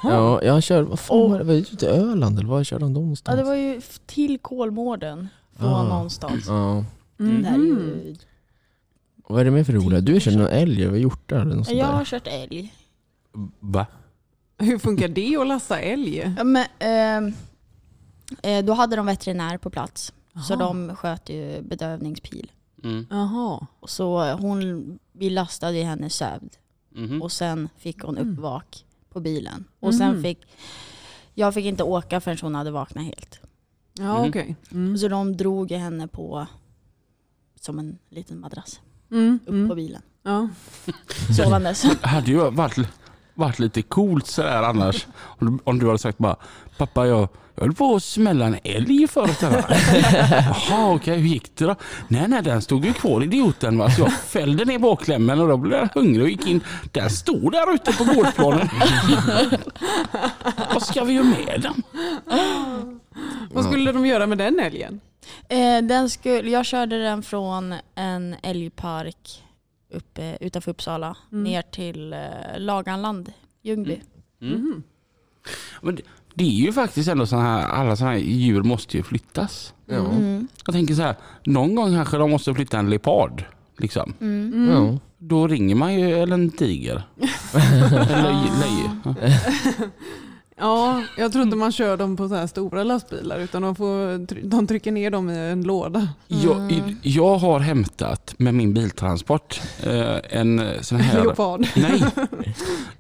Ja, jag kör, vad fan var det, var det ute i Öland eller var körde han då Ja, någonstans? det var ju till Kolmården från Ah. någonstans. Ja. Mhm. Det här är ju, Vad är det med för roliga? Du har kört någon älg eller hjortar eller något sånt jag där? har kört älg. Va? Hur funkar det att lassa älg? Ja, men, ehm, eh, då hade de veterinär på plats. Så Jaha. de sköt ju bedövningspil. Mm. Jaha. Så hon, vi lastade i hennes sövd Mhm. och sen fick hon Mm. uppvak på bilen. Och sen Mhm. fick, jag fick inte åka förrän hon hade vaknat helt. Ja, Mhm. okej. Mm. Så de drog ju henne på som en liten madrass Mm. upp på Mm. bilen. Ja. Sovandes. Hade ju varit varit lite coolt sådär annars. Om du, om du hade sagt bara, pappa jag, jag höll på att smälla en älg förut. här." Jaha okej, hur gick det då? Nej nej den stod ju kvar idioten va. Så jag fällde ner bakklämmen och då blev jag hungrig och gick in. Den stod där ute på gårdsplanen. Vad ska vi göra med den? Vad skulle de göra med den älgen? Eh, den skulle, jag körde den från en älgpark uppe, utanför Uppsala Mm. ner till eh, Laganland, Ljungby. Mhm. Men det, det är ju faktiskt ändå så här, alla sådana här djur måste ju flyttas. Mm. Jag tänker så här, någon gång kanske de måste flytta en leopard. Liksom. Mm. Mm. Ja. Då ringer man ju eller en tiger. eller löj, löj. Ja, jag tror inte man kör dem på så här stora lastbilar utan de, får, de trycker ner dem i en låda. Jag, jag har hämtat med min biltransport eh, en sån här... Leopard. Nej,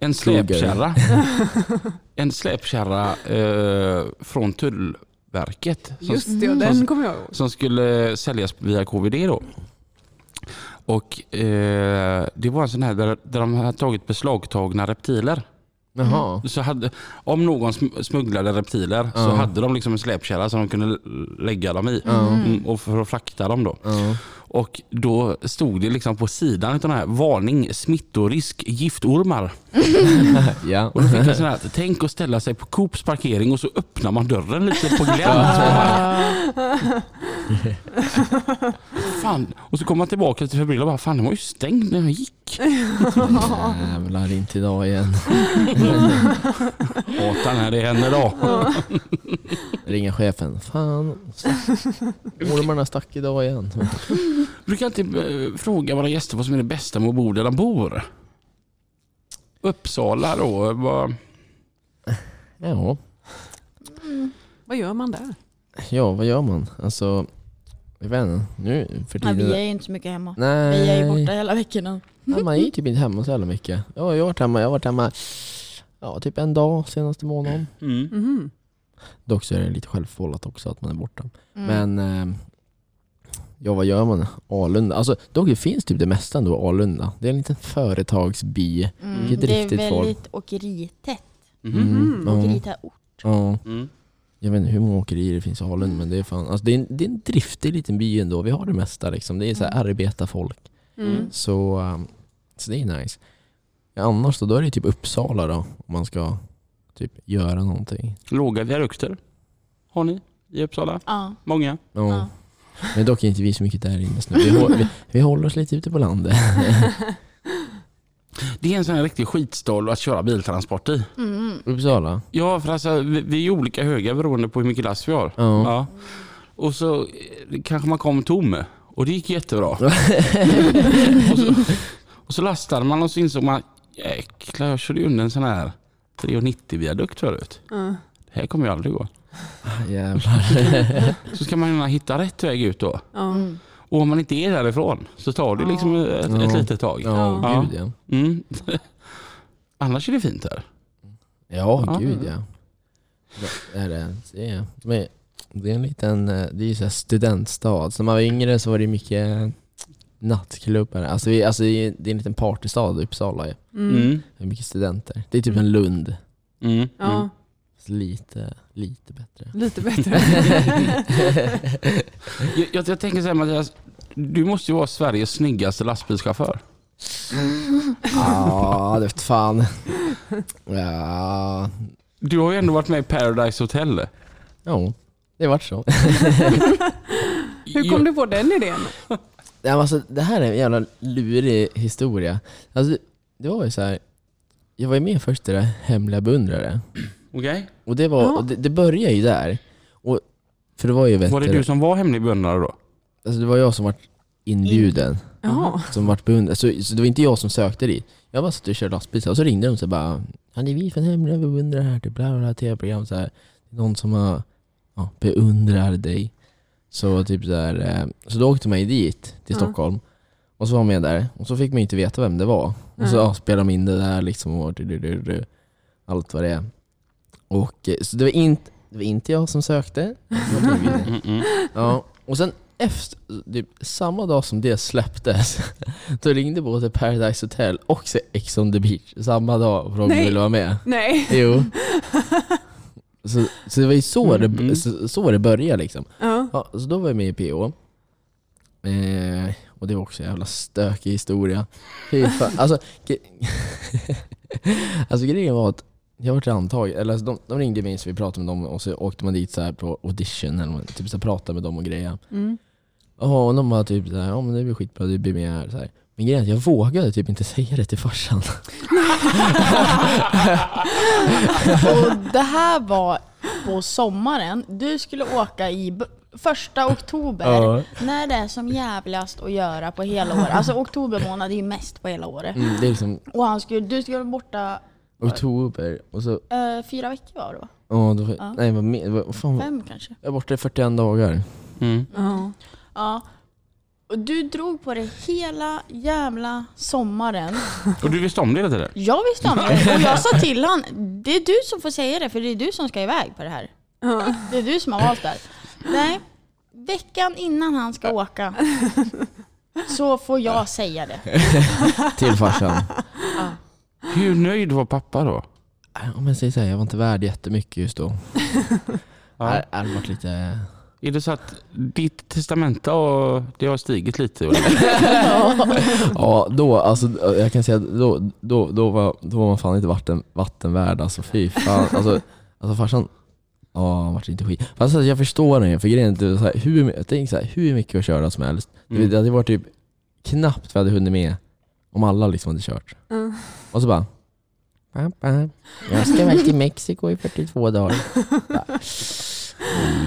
en släpkärra. En släpkärra eh, från Tullverket. Som, Just det, den kommer jag ihåg. som skulle säljas via KVD då. Och eh, det var en sån här där, där de hade tagit beslagtagna reptiler. Jaha. Så hade, om någon sm- smugglade reptiler så hade de liksom en släpkärra som de kunde lägga dem i. Ja. Mm, och för att frakta dem då. Och då stod det liksom på sidan av den här varning smittorisk giftormar. Ja. Och då fick jag sån här, tänk att ställa sig på Coops parkering och så öppnar man dörren lite på glänt. fan. Och så kom man tillbaka lite förbryllad och bara, fan den var ju stängd när jag gick. Jävlar, inte idag igen. Hatar när det händer då. Ringa chefen. Fan, ormarna stack idag igen. Brukar inte eh, fråga våra gäster vad som är det bästa med att bo där de bor. Uppsala då, vad... Ja. Vad gör man där? ja, vad gör man? Alltså, jag vet inte. Nu för Nej, tiden... vi är ju inte så mycket hemma. Nej. Vi är ju borta hela veckorna. Ja, man är ju typ inte hemma så jävla mycket. Ja, jag har varit hemma, jag har varit hemma ja, typ en dag senaste månaden. Mm. Mhm. Dock så är det lite självförvållat också att man är borta. Mm. Men eh, ja, vad gör man? Alunda. Alltså, dock det finns typ det mesta ändå Alunda. Det är en liten företagsby. mm. Det är riktigt folk. väldigt åkeritätt. Mhm. ja. Åkerität ort. Ja. Mm. Jag vet inte hur många åkerier det finns i Alunda men det är fan, alltså det är en, det är en driftig liten by ändå. Vi har det mesta liksom. Det är så här arbetarfolk. Mm. Så, um, så det är nice. Annars då, då är det typ Uppsala då, om man ska typ göra någonting. Låga viadukter har ni i Uppsala? Ja. Många? Ja. Ja. Men dock är inte vi så mycket där inne just nu. Vi, vi, vi håller oss lite ute på landet. Det är en sån här riktig skitstad att köra biltransport i. Mm. Uppsala? Ja, för alltså, vi, vi är olika höga beroende på hur mycket last vi har. Ja. Ja. Och så eh, kanske man kom tom och det gick jättebra. och, så, och så lastade man och så insåg man jäklar jag körde under en sån här 390 viadukt förut. Ja. Det här kommer ju aldrig gå. Jävlar. Så ska man hitta rätt väg ut då. Mm. Och om man inte är därifrån så tar det liksom ett, ett litet tag. Ja, Ja. gud ja. Mm. Annars är det fint här. Ja, Ja. gud ja. Det är det. Det är, men det är en liten, eh, det är ju så här studentstad. Så när man var yngre så var det mycket nattklubbar. Alltså, vi, alltså det är det är en liten partystad Uppsala. ju. Mm. Mm. Det är mycket studenter. Det är typ en Lund. Mm. Mm. Ja, Lite, lite bättre. lite bättre. Jag, jag, jag tänker så här Mattias, du måste ju vara Sveriges snyggaste lastbilschaufför. Ja, det vet fan. Ja, Du har ju ändå varit med i Paradise Hotel. ja det vart så. Hur kom du på den idén? Alltså, det här är en jävla lurig historia. Alltså, det var ju så här. Jag var ju med först i det Hemliga beundrare. Okej. Och det, var, Ja. och det, det började ju där. Och, för det var ju vet Var det du som var hemlig beundrare då? alltså, det var jag som var inbjuden. Jaha. Som vart beundrad. Så, så det var inte jag som sökte dit. Jag bara satt och körde lastbil och så ringde de så bara det är vi från Hemliga beundrare här till bla bla bla tv-program så här. Det är någon som har, ja, beundrar dig. Så typ så här, eh, så då åkte man ju dit till Ja. Stockholm. Och så var man med där. Och så fick man inte veta vem det var. Och så ja, spelade de in det där liksom och du, du, du, allt vad det är. Och eh, så det var inte, det var inte jag som sökte. Mm -mm. Ja, och sen efter, typ, samma dag som det släpptes, då ringde både Paradise Hotel och Ex on the beach samma dag om Nej. du ville vara med. Nej. Jo. Så, så det var ju så, Mm, det, så, så det började liksom. Ja. Ja, så då var jag med i PO. Eh, och det var också en jävla stökig historia. Fy fan. Alltså, alltså grejen var att jag var antagen, eller alltså de, de ringde mig så vi pratade med dem och så åkte man dit så här på audition eller vad- typ så här, pratade med dem och grejer. Mm. Ja, och de var typ såhär, ja men det blir skitbra, du blir med här. Så här. Men grejen är att jag vågade typ inte säga det till farsan. Och det här var på sommaren. Du skulle åka i första oktober. Ja. När det är som jävligast att göra på hela året. Alltså oktober månad är ju mest på hela året. Mm, det är liksom Och han skulle, du skulle vara borta oktober och så, eh, fyra veckor var det va? ja, då, Ja. nej vad mer, vad fan, Fem kanske? jag är borta i 41 dagar. Mm. Ja. Ja. Och du drog på det hela jävla sommaren. Och du visste om det hela tiden? Jag visste om det och jag sa till han, det är du som får säga det för det är du som ska iväg på det här. Ja. Det är du som har valt det här. Nej, veckan innan han ska åka så får jag säga det. Till farsan. Ja. Hur nöjd var pappa då? Om jag säger såhär, jag var inte värd jättemycket just då. Ja. Ja. Det hade varit lite... Är det så att ditt testamente har, det har stigit lite? Ja, då, alltså, jag kan säga då, då, då, var, då var man fan inte vatten, vattenvärd alltså fy fan. Alltså, alltså farsan, ja han vart inte skit. Fast alltså, jag förstår det, för grejen är så här, hur, jag tänker så här, hur mycket att köra som helst. Mm. Det hade varit typ knappt vi hade hunnit med om alla liksom hade kört. Ja. Och så bara Pappa, jag ska iväg till Mexiko i 42 dagar.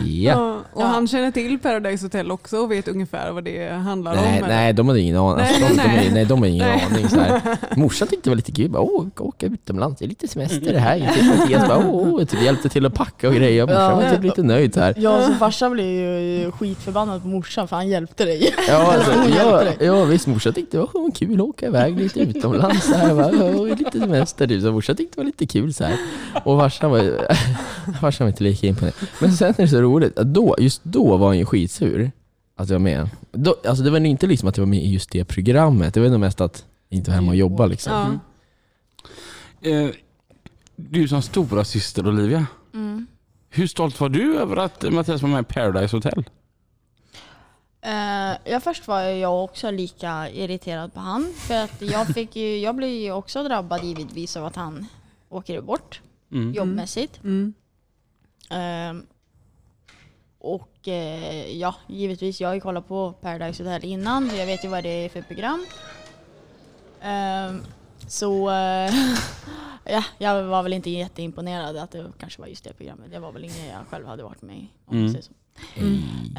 ja. Ja, och Ja. han känner till Paradise Hotel också och vet ungefär vad det handlar om. Nej, eller? nej, de hade ingen aning. Alltså, Nej, de, nej. De, nej, de har ingen Nej. aning. Så här. Morsan tyckte det var lite kul. Bara, Åh, åka utomlands. Det är lite semester det här. Jag Mattias bara, åh, typ hjälpte till att packa och grejer. Morsan var typ lite nöjd så här. Jag som farsa blev ju skitförbannad på morsan för han hjälpte dig. Ja, alltså, ja, ja visst, morsan tyckte det var kul att åka iväg lite utomlands. Så här, bara, "Åh, lite semester typ. Så morsan tyckte det var lite kul så här. Och farsan var, farsan var inte lika imponerad. Men sen är det så roligt, att då, just då var han ju skitsur att jag var med. Då, alltså det var inte liksom att jag var med i just det programmet, det var nog mest att jag inte var hemma och jobba liksom. Ja. Eh, du som stora syster Olivia, Mm. hur stolt var du över att Mattias var med i Paradise Hotel? Eh, ja, först var jag också lika irriterad på han. För att jag, fick ju, jag blev ju också drabbad givetvis av att han åker bort Mm. jobbmässigt. Mm. Ehm, och eh, ja, givetvis, jag har ju kollat på Paradise Hotel innan, så jag vet ju vad det är för program. Ehm, så eh, ja, jag var väl inte jätteimponerad att det kanske var just det programmet. Det var väl inget jag själv hade varit med i. Om Mm. man säger så.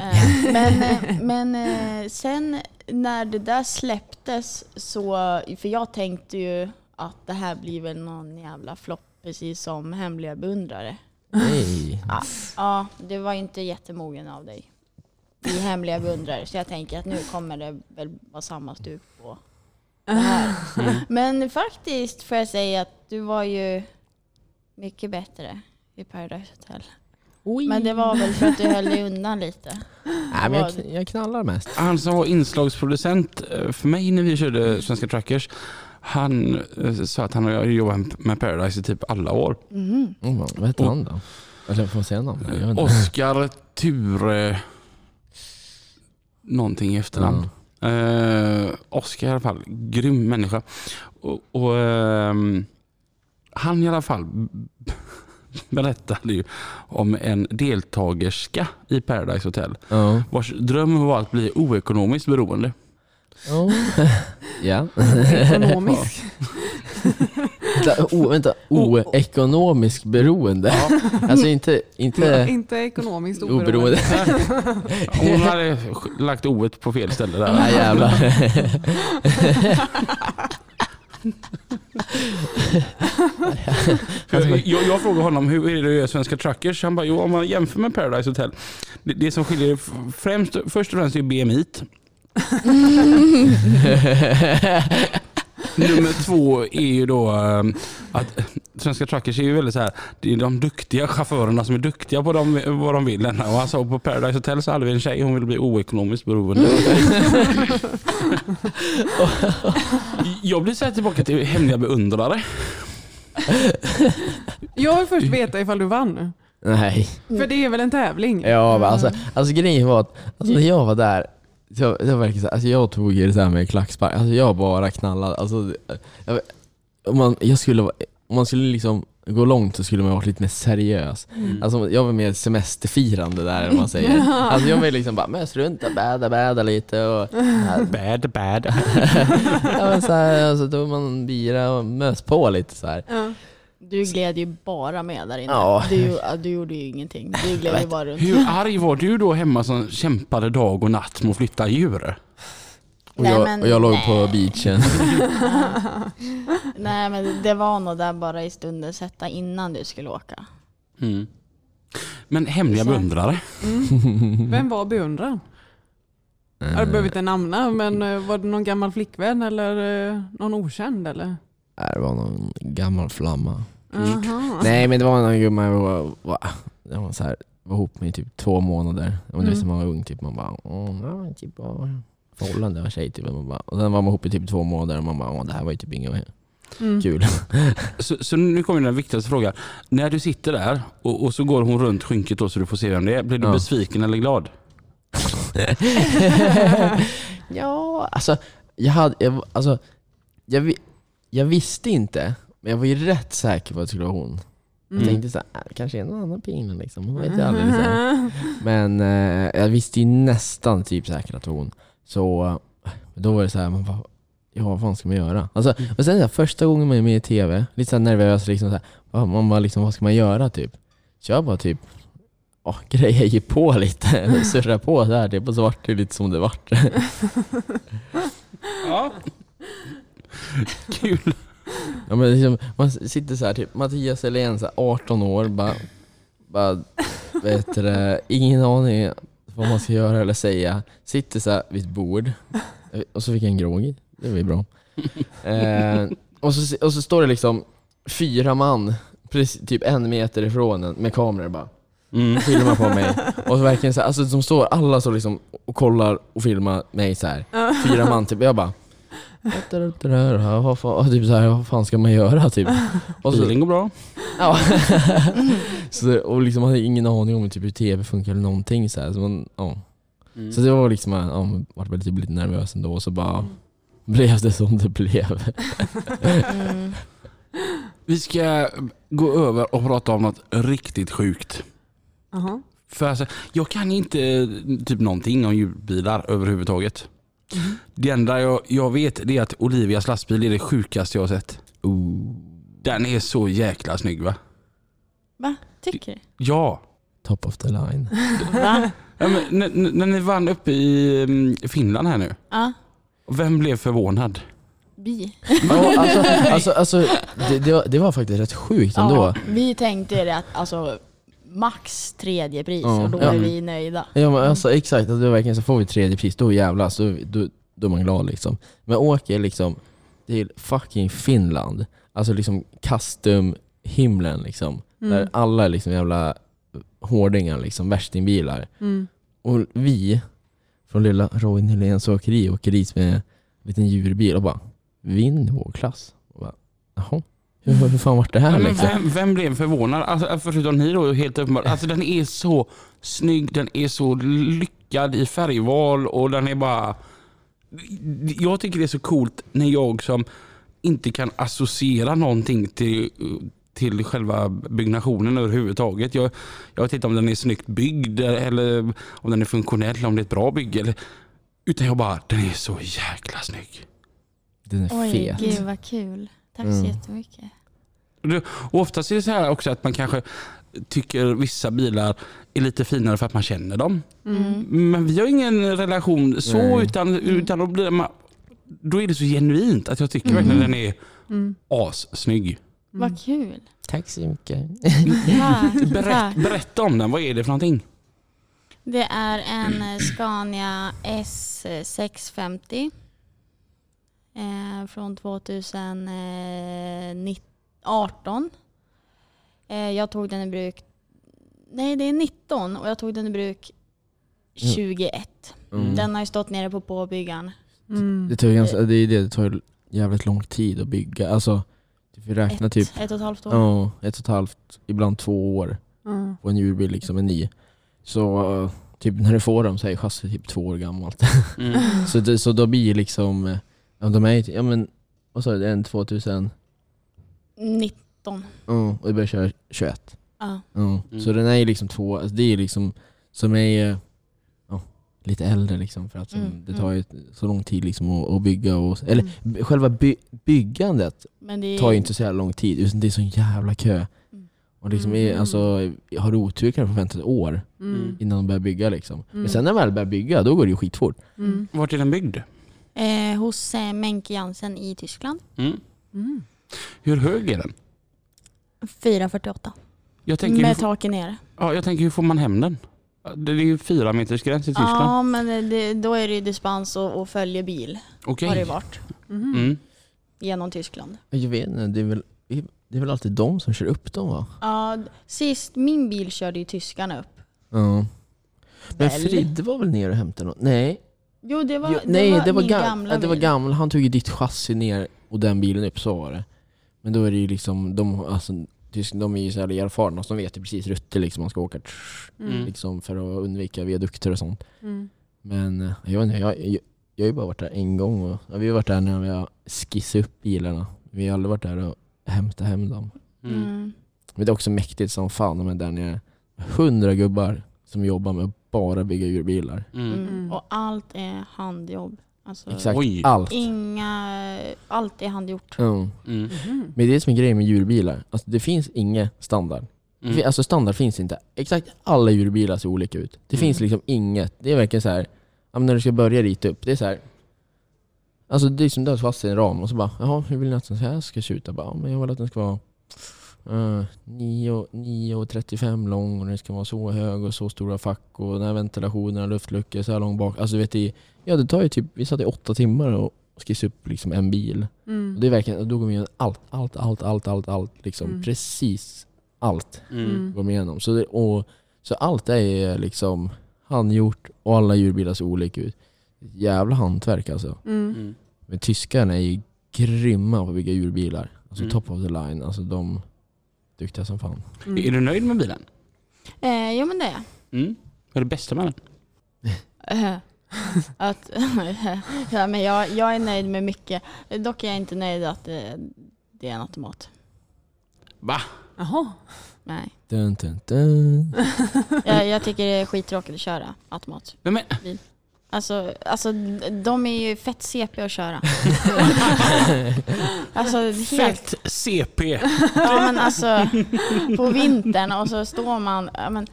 Eh, men eh, men eh, sen när det där släpptes så, för jag tänkte ju att det här blir väl någon jävla flopp precis som Hemliga beundrare. Nej. Ja, ja, det var inte jättemogen av dig i Hemliga beundrare så jag tänker att nu kommer det väl vara samma stuk på det här. Men faktiskt får jag säga att du var ju mycket bättre i Paradise Hotel. Men det var väl för att du höll dig undan lite. Nej, men jag, jag knallar mest. Han som var inslagsproducent eh, för mig när vi körde Svenska Trackers, han eh, sa att han har jobbat med Paradise i typ alla år. Mhm. Mm, vad heter han då? Eller får man säga namn? Oskar Ture någonting i efternamn. Eh, Oskar i alla fall, grym människa. Och, och ehm, han i alla fall berättade ju om en deltagerska i Paradise Hotel Ja. vars dröm var att bli oekonomiskt beroende. Ja. ja. Ekonomisk. O, vänta, oekonomisk beroende? Alltså inte, inte Inte ekonomiskt oberoende. oberoende? Hon hade lagt o på fel ställe där. Nej jävlar. Jag, jag frågade honom hur är det att göra Svenska Truckers? Han bara, jo om man jämför med Paradise Hotel. Det, det som skiljer främst, först och främst är BMI. nummer två är ju då eh, att svenska truckers är ju väldigt så här. Det är de duktiga chaufförerna som är duktiga på dem, vad de vill. Och sa på Paradise Hotel så hade vi en tjej, hon ville bli oekonomiskt beroende. Jag blir så här tillbaka till hemliga beundrare. Jag vill först veta ifall du vann. Nej. För det är väl en tävling? Ja men alltså, alltså grejen var att alltså, när jag var där, det var verkligen alltså, jag tog ju det där med klackspark, alltså jag bara knallade. Alltså, jag, om, man, jag skulle, om man skulle liksom gå långt så skulle man varit lite mer seriös. Mm. Alltså, jag var mer semesterfirande där än man säger. Alltså, jag var liksom bara mest runt och bäda, bäda lite och Bad, bad. ja, så här, alltså, då man bira och mös på lite så här. Ja. Du gled ju bara med där inne. Ja. Du, du gjorde ju ingenting. Du gled ju bara runt. Hur arg var du då hemma som kämpade dag och natt med att flytta djur? Och Nej, jag, men och jag låg på nej. beachen. Nej men det var nog där bara i stunden sätta innan du skulle åka. Mm. Men hemliga beundrare? Vem var beundraren? Jag behöver inte namna, men eh, var det någon gammal flickvän eller eh, någon okänd? Eller? Det var någon gammal flamma. Aha. Nej men det var någon gumma jag var, var, så här, var ihop med i typ två månader. Det Mm. mm. man var ung, typ, man bara åh, ja, typ, ja, förhållande och tjej typ. Och, man bara, och sen var man ihop i typ två månader och man bara åh, det här var ju typ inget Mm. kul. Så, så nu kommer den viktigaste frågan. När du sitter där och, och så går hon runt skynket då så du får se vem det är. Blir du Ja. besviken eller glad? ja, alltså jag hade, jag, alltså, jag, jag visste inte, men jag var ju rätt säker på att det skulle vara hon. Jag Mm. tänkte såhär, äh, kanske är någon annan pingla liksom, man vet ju aldrig. Så här. Men eh, jag visste ju nästan typ säkert att det var hon. Så då var det så här, man bara, ja vad fan ska man göra? Alltså, och sen så här, första gången man är med i TV, lite så här nervös, liksom så här, ja, man bara liksom, vad ska man göra typ? Kör bara typ, oh, grejer ju på lite, surra på så här, typ, och så vart det lite som det vart. Ja. Kul. Ja, men liksom, man sitter så här typ, Mattias Helén, så här, 18 år, bara, bara vet du, ingen aning vad man ska göra eller säga. Sitter så här vid ett bord, och så fick jag en grogg, det var ju bra. Eh, och, så, och så står det liksom fyra man, precis, typ en meter ifrån en, med kameror bara. Mm. Filmar på mig. Och så verkligen så här, alltså de står, alla står liksom och kollar och filmar mig så här. Fyra man typ, jag bara vad fan, typ så här, vad fan ska man göra typ? Och så, Bilen går bra. ja. så, och liksom hade ingen aning om typ hur tv funkar eller någonting så här. Så, man, ja. Mm. så det var liksom, ja, man var typ lite nervös ändå och så bara blev det som det blev. Mm. Vi ska gå över och prata om något riktigt sjukt. Aha. För alltså, jag kan inte typ någonting om djurbilar överhuvudtaget. Det enda jag, jag vet det är att Olivias lastbil är det sjukaste jag har sett. Den är så jäkla snygg va? Va? Tycker du? Ja. Top of the line. Va? ja men, när, ni vann uppe i mm, Finland här nu. Ja. Vem blev förvånad? Vi. Ja, alltså, alltså, alltså, det, det, var, det var faktiskt rätt sjukt ändå. Ja, vi tänkte det att alltså max tredje pris Ja. och då Ja. är vi nöjda. Ja men alltså exakt, alltså, det var verkligen så får vi tredje pris, då jävlar, så, då, då är man glad liksom. Men åker liksom till fucking Finland, alltså liksom custom himlen liksom. Mm. Där alla är liksom jävla hårdingar liksom, värstingbilar. Mm. Och vi från lilla Robin Heléns åkeri åker dit med en liten djurbil och bara vinner vår klass. Och bara, Jaha, hur, hur fan vart det här Men liksom? vem, vem blev förvånad? Alltså, förutom ni då helt uppenbart. Alltså den är så snygg, den är så lyckad i färgval och den är bara... Jag tycker det är så coolt när jag som inte kan associera någonting till, till själva byggnationen överhuvudtaget. Jag, jag vet inte om den är snyggt byggd eller om den är funktionell, om det är ett bra bygge. Eller, utan jag bara, den är så jäkla snygg. Den är Oj, fet. gud vad kul. Tack så Mm. jättemycket. Och oftast är det så här också att man kanske tycker vissa bilar är lite finare för att man känner dem. Mm. Men vi har ingen relation så Nej. utan, utan då, blir man, då är det så genuint att jag tycker verkligen den är Mm. assnygg. Vad kul. Tack så mycket. Berätt, berätta om den, vad är det för någonting? Det är en Scania S650. Eh, från 2018. Eh, jag tog den i bruk, nej det är 19 och jag tog den i bruk 21. Mm. Den har ju stått nere på påbyggaren. Mm. Det tar ju ganska, det är det, det tar ju jävligt lång tid att bygga. Alltså, du får räkna ett, typ ett och ett halvt år. ja, ett och ett halvt, ibland två år Ja. på en djurbil, liksom en ny. Så eh, typ när du får dem så är chassit typ två år gammalt. Mm. så, det, så då blir liksom, eh, ja, de är ju- ja men, vad sa du, det är en 2000, 19. ja, och du börjar köra 21. Ja. Ja. Mm. Så den är ju liksom två, alltså det är liksom, som är eh, ja, lite äldre liksom för att som, Mm, det tar ju så lång tid liksom att, att bygga och, eller b- själva by, byggandet Men det tar ju inte så jävla lång tid, utan det är sån jävla kö. Mm. Och liksom är, Mm. alltså, har du otur kan du få vänta ett år Mm. innan de börjar bygga liksom. Men Mm. sen när de väl börjar bygga, då går det ju skitfort. Mm. Vart är den byggd? Eh, hos eh, Menke Jansen i Tyskland. Mm. Mm. Hur hög är den? 448. Jag tänker, hur, Med får- taket nere. ja, jag tänker hur får man hem den? Det är ju fyra meters gräns i Tyskland. Ja, men det, då är det ju dispens och, och följebil Okej. har det varit Mhm. Mm. genom Tyskland. Jag vet inte, det är väl, det är väl alltid de som kör upp dem va? Ja, sist min bil körde ju tyskarna upp. Ja. Men Väl? Fridde var väl ner och hämtade något? Nej, Jo, det var, jo, nej det var, min gam- gamla ja, det var bil. gammal. Han tog ju ditt chassi ner och den bilen upp, så var det. Men då är det ju liksom, de, alltså, de är ju så jävla erfarna så de vet ju precis rutter liksom man ska åka Mm. liksom, för att undvika viadukter och sånt. Mm. Men eh, jag vet inte, jag, jag, jag har ju bara varit där en gång och ja, vi har varit där när vi har skissat upp bilarna. Vi har aldrig varit där och hämtat hem dem. Mm. Mm. Men det är också mäktigt som fan de är där nere. Hundra gubbar som jobbar med att bara bygga djurbilar. Mm. Mm. Mm. Och allt är handjobb. Alltså, Exakt Oj. allt. Inga, allt är handgjort. Mm. Mm. Men det är det som är grejen med djurbilar. Alltså det finns ingen standard. Mm. Alltså standard finns inte. Exakt alla djurbilar ser olika ut. Det Mm. finns liksom inget. Det är verkligen så här. Ja, men när du ska börja rita upp, det är så här. Alltså det är som du har fast i en ram och så bara Jaha, hur vill ni att den så här ska se ut? Jag bara, "Ja, men jag vill att den ska vara uh, 9,35 lång och den ska vara så hög och så stora fack och den här ventilationen och luftluckor så här långt bak. Alltså vet du, ja det tar ju typ, vi satt i åtta timmar och skissade upp liksom en bil. Mm. Och det är verkligen, då går vi igenom allt, allt, allt, allt, allt, allt liksom. Mm. Precis allt Mm. går vi igenom. Så, det, och, så allt är liksom handgjort och alla djurbilar ser olika ut. Jävla hantverk alltså. Mm. Mm. Men tyskarna är ju grymma på att bygga djurbilar. Alltså Mm. top of the line. Alltså de duktiga som fan. Mm. Är du nöjd med bilen? Eh, jo men det är jag. Mm. Vad är det bästa med den? Eh, att, ja, men jag, jag är nöjd med mycket. Dock är jag inte nöjd att det, det är en automat. Va? Jaha. Nej. Dun, dun, dun. Jag, jag tycker det är skittråkigt att köra automat. Nej, men, Alltså, alltså de är ju fett CP att köra. alltså helt, fett CP. ja men alltså på vintern och så står man, ja, men,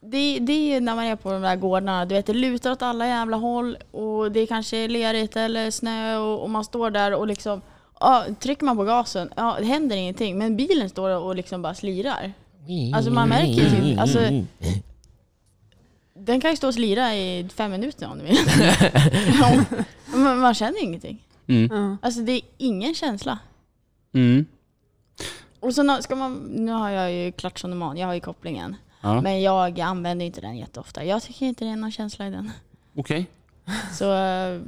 det, det är ju när man är på de där gårdarna, du vet det lutar åt alla jävla håll och det kanske är lerigt eller snö och, och man står där och liksom, ja, trycker man på gasen, ja det händer ingenting men bilen står och liksom bara slirar. Alltså, man märker ju typ- alltså- Den kan ju stå och slira i fem minuter om du vill. Men man känner ingenting. Mm. Alltså det är ingen känsla. Mm. Och så nå- ska man, nu har jag ju klatschonoman, jag har ju kopplingen. Ja. Men jag använder inte den jätteofta. Jag tycker inte det är någon känsla i den. Okej. Så eh,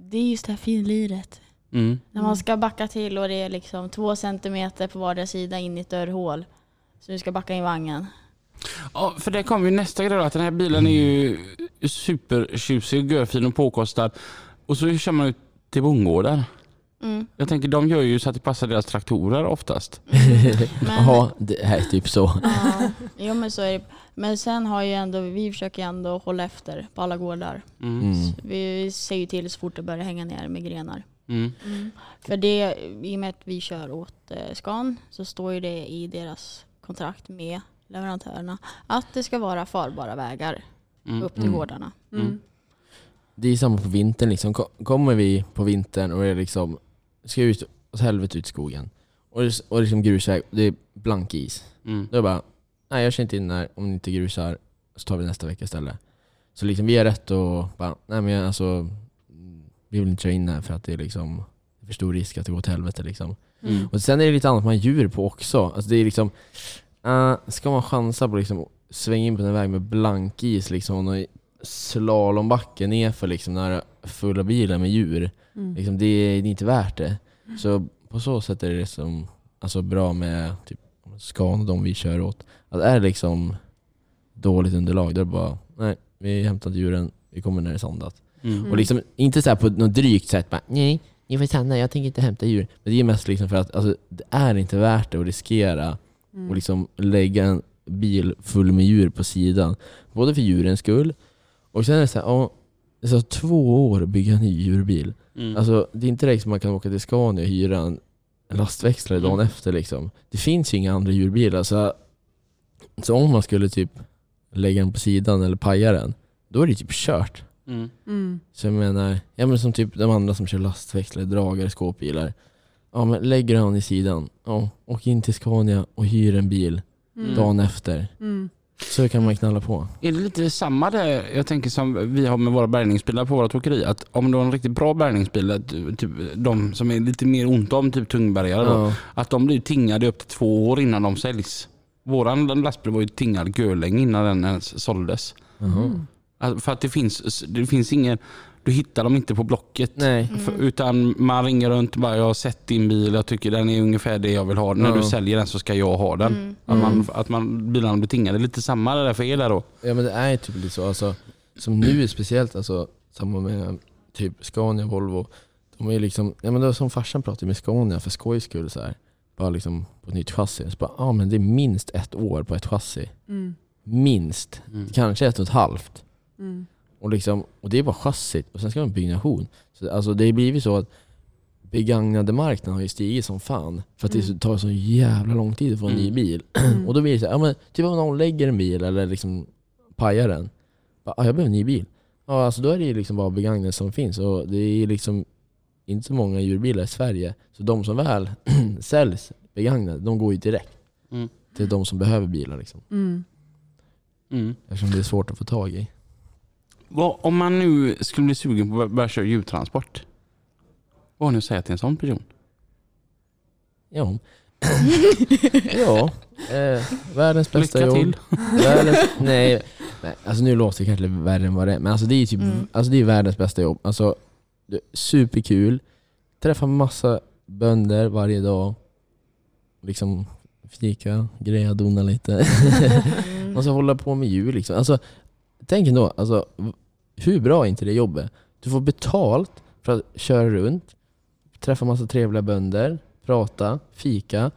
det är just det här finliret. Mm. När man ska backa till och det är liksom två centimeter på vardera sida in i ett dörrhål. Så du ska backa in vagnen. Ja, för det kommer ju nästa grej då, att den här bilen är ju supertjusig, görfin och påkostad. Och så kör man ut till bondgårdar. Mm. Jag tänker de gör ju så att det passar deras traktorer oftast. Men, Jaha, det här är typ så. ja, jo men så är det. Men sen har ju ändå, vi försöker ju ändå hålla efter på alla gårdar. Mm. Mm. Vi säger ju till så fort det börjar hänga ner med grenar. Mm. För det, i och med att vi kör åt eh, Scan så står ju det i deras kontrakt med leverantörerna att det ska vara farbara vägar Mm. upp till Mm. gårdarna. Mm. Det är samma på vintern liksom. Ko- Kommer vi på vintern och det är liksom, ska ut åt helvete ut i skogen. Och det är, och liksom grusväg, det är blank is. Mm. Då är det bara, nej jag kör inte in där om ni inte grusar, så tar vi nästa vecka istället. Så liksom vi har rätt att bara, nej men jag, alltså, mm, vi vill inte köra in här för att det är liksom för stor risk att det går åt helvete liksom. Mm. Och sen är det lite annat med djur på också. Alltså det är liksom, uh, ska man chansa på liksom svänga in på en väg med blankis liksom och slalombacke nerför liksom när det är fulla bilar med djur. Mm. Liksom, det, är, det är inte värt det. Så på så sätt är det liksom, alltså bra med typ Scan och de vi kör åt. Att är det liksom dåligt underlag, då är det bara nej, vi har hämtat djuren, vi kommer när det är sandat. Mm. Och liksom inte så här på något drygt sätt bara nej, ni får stanna, jag tänker inte hämta djur. Men det är mest liksom för att alltså, det är inte värt det att riskera Mm. och liksom lägga en bil full med djur på sidan. Både för djurens skull och sen är det så här, ja, det tar två år att bygga en ny djurbil. Mm. Alltså det är inte direkt som man kan åka till Scania och hyra en lastväxlare dagen Mm. efter liksom. Det finns ju inga andra djurbilar så, så om man skulle typ lägga den på sidan eller paja den, då är det typ kört. Mm. Mm. Så jag menar, ja men som typ de andra som kör lastväxlare, dragare, skåpbilar. Ja men lägger han i sidan, ja, åk in till Scania och hyr en bil Mm. dagen efter. Mm. Så kan man knalla på. Är det lite samma där, jag tänker som vi har med våra bärgningsbilar på vårt åkeri, att om du har en riktigt bra bärgningsbil, att, typ, de som är lite mer ont om, typ tungbärgare, då, Ja. att de blir tingade upp till två år innan de säljs. Våran lastbil var ju tingad görlänge innan den ens såldes. Jaha. Alltså, För att det finns, det finns ingen, du hittar dem inte på Blocket. Nej. För, utan man ringer runt och bara, jag har sett din bil, jag tycker den är ungefär det jag vill ha. När du säljer den så ska jag ha den. Mm. Att, man, Mm. att man, bilarna blir tingade. Lite samma där för er där då. Ja men det är ju typ lite så. Alltså, som nu speciellt, alltså, samma med typ Scania, Volvo. De är liksom, ja men det var som farsan pratade med Scania för skojs skull så här. Bara liksom på ett nytt chassi. Så bara, ja men det är minst ett år på ett chassi. Mm. Minst. Kanske ett och ett halvt. Mm. Och, liksom, och det är bara chassit och sen ska man ha byggnation. Så, alltså det har blivit så att begagnade marknaden har ju stigit som fan. För att det Mm. tar så jävla lång tid att få en ny Mm. bil. Mm. Och då blir det så här, ja men typ om någon lägger en bil eller liksom pajar den. Bara, ah, jag behöver en ny bil. Ja alltså då är det ju liksom bara begagnade som finns. Och det är liksom inte så många djurbilar i Sverige. Så de som väl säljs begagnade, de går ju direkt Mm. till de som behöver bilar liksom. Mm. Mm. Eftersom det är svårt att få tag i. Vad, om man nu skulle bli sugen på att börja köra djurtransport. Vad har ni att säga till en sån person? Ja. ja. Eh, världens bästa Lycka jobb. till. Världens, nej, nej, alltså nu låter det kanske värre än vad det är. Men alltså det är typ, Mm. alltså det är världens bästa jobb. Alltså, det är superkul. Träffa massa bönder varje dag. Liksom fika, greja, dona lite. Och så hålla på med djur liksom. Alltså, tänk ändå, alltså, hur bra är inte det jobbet? Du får betalt för att köra runt, träffa massa trevliga bönder, prata, fika,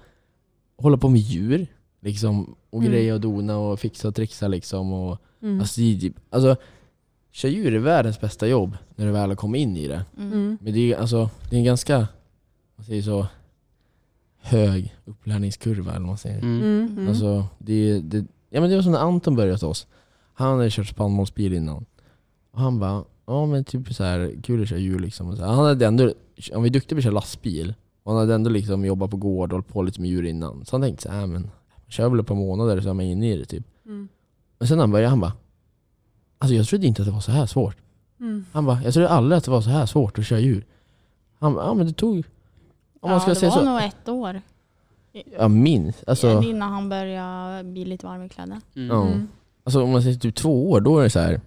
hålla på med djur. Liksom, och Mm. greja och dona och fixa och trixa liksom. Och, Mm. alltså, typ, alltså, köra djur är världens bästa jobb när du väl har kommit in i det. Mm. Mm. Men det är, alltså, det är en ganska, man säger så, hög upplärningskurva eller vad man säger. Mm. Mm. Alltså, det, det, ja, men det var som när Anton började hos oss. Han hade kört spannmålsbil innan. Och han bara, ja men typ så här kul att köra djur liksom. Och så här, han hade ändå, han var duktig på att köra lastbil. Och han hade ändå liksom jobbat på gård och hållit på lite med djur innan. Så han tänkte så här, men kör väl ett par månader så är man inne i det typ. Mm. Men sen när han började, han bara, alltså jag trodde inte att det var så här svårt. Mm. Han bara, jag trodde aldrig att det var så här svårt att köra djur. Han bara, ja men det tog, om man ja, ska det säga var så, nog ett år ja minst. Alltså, innan han började bli lite varm i kläderna. Ja. Mm. Alltså om man säger typ två år, då är det så här.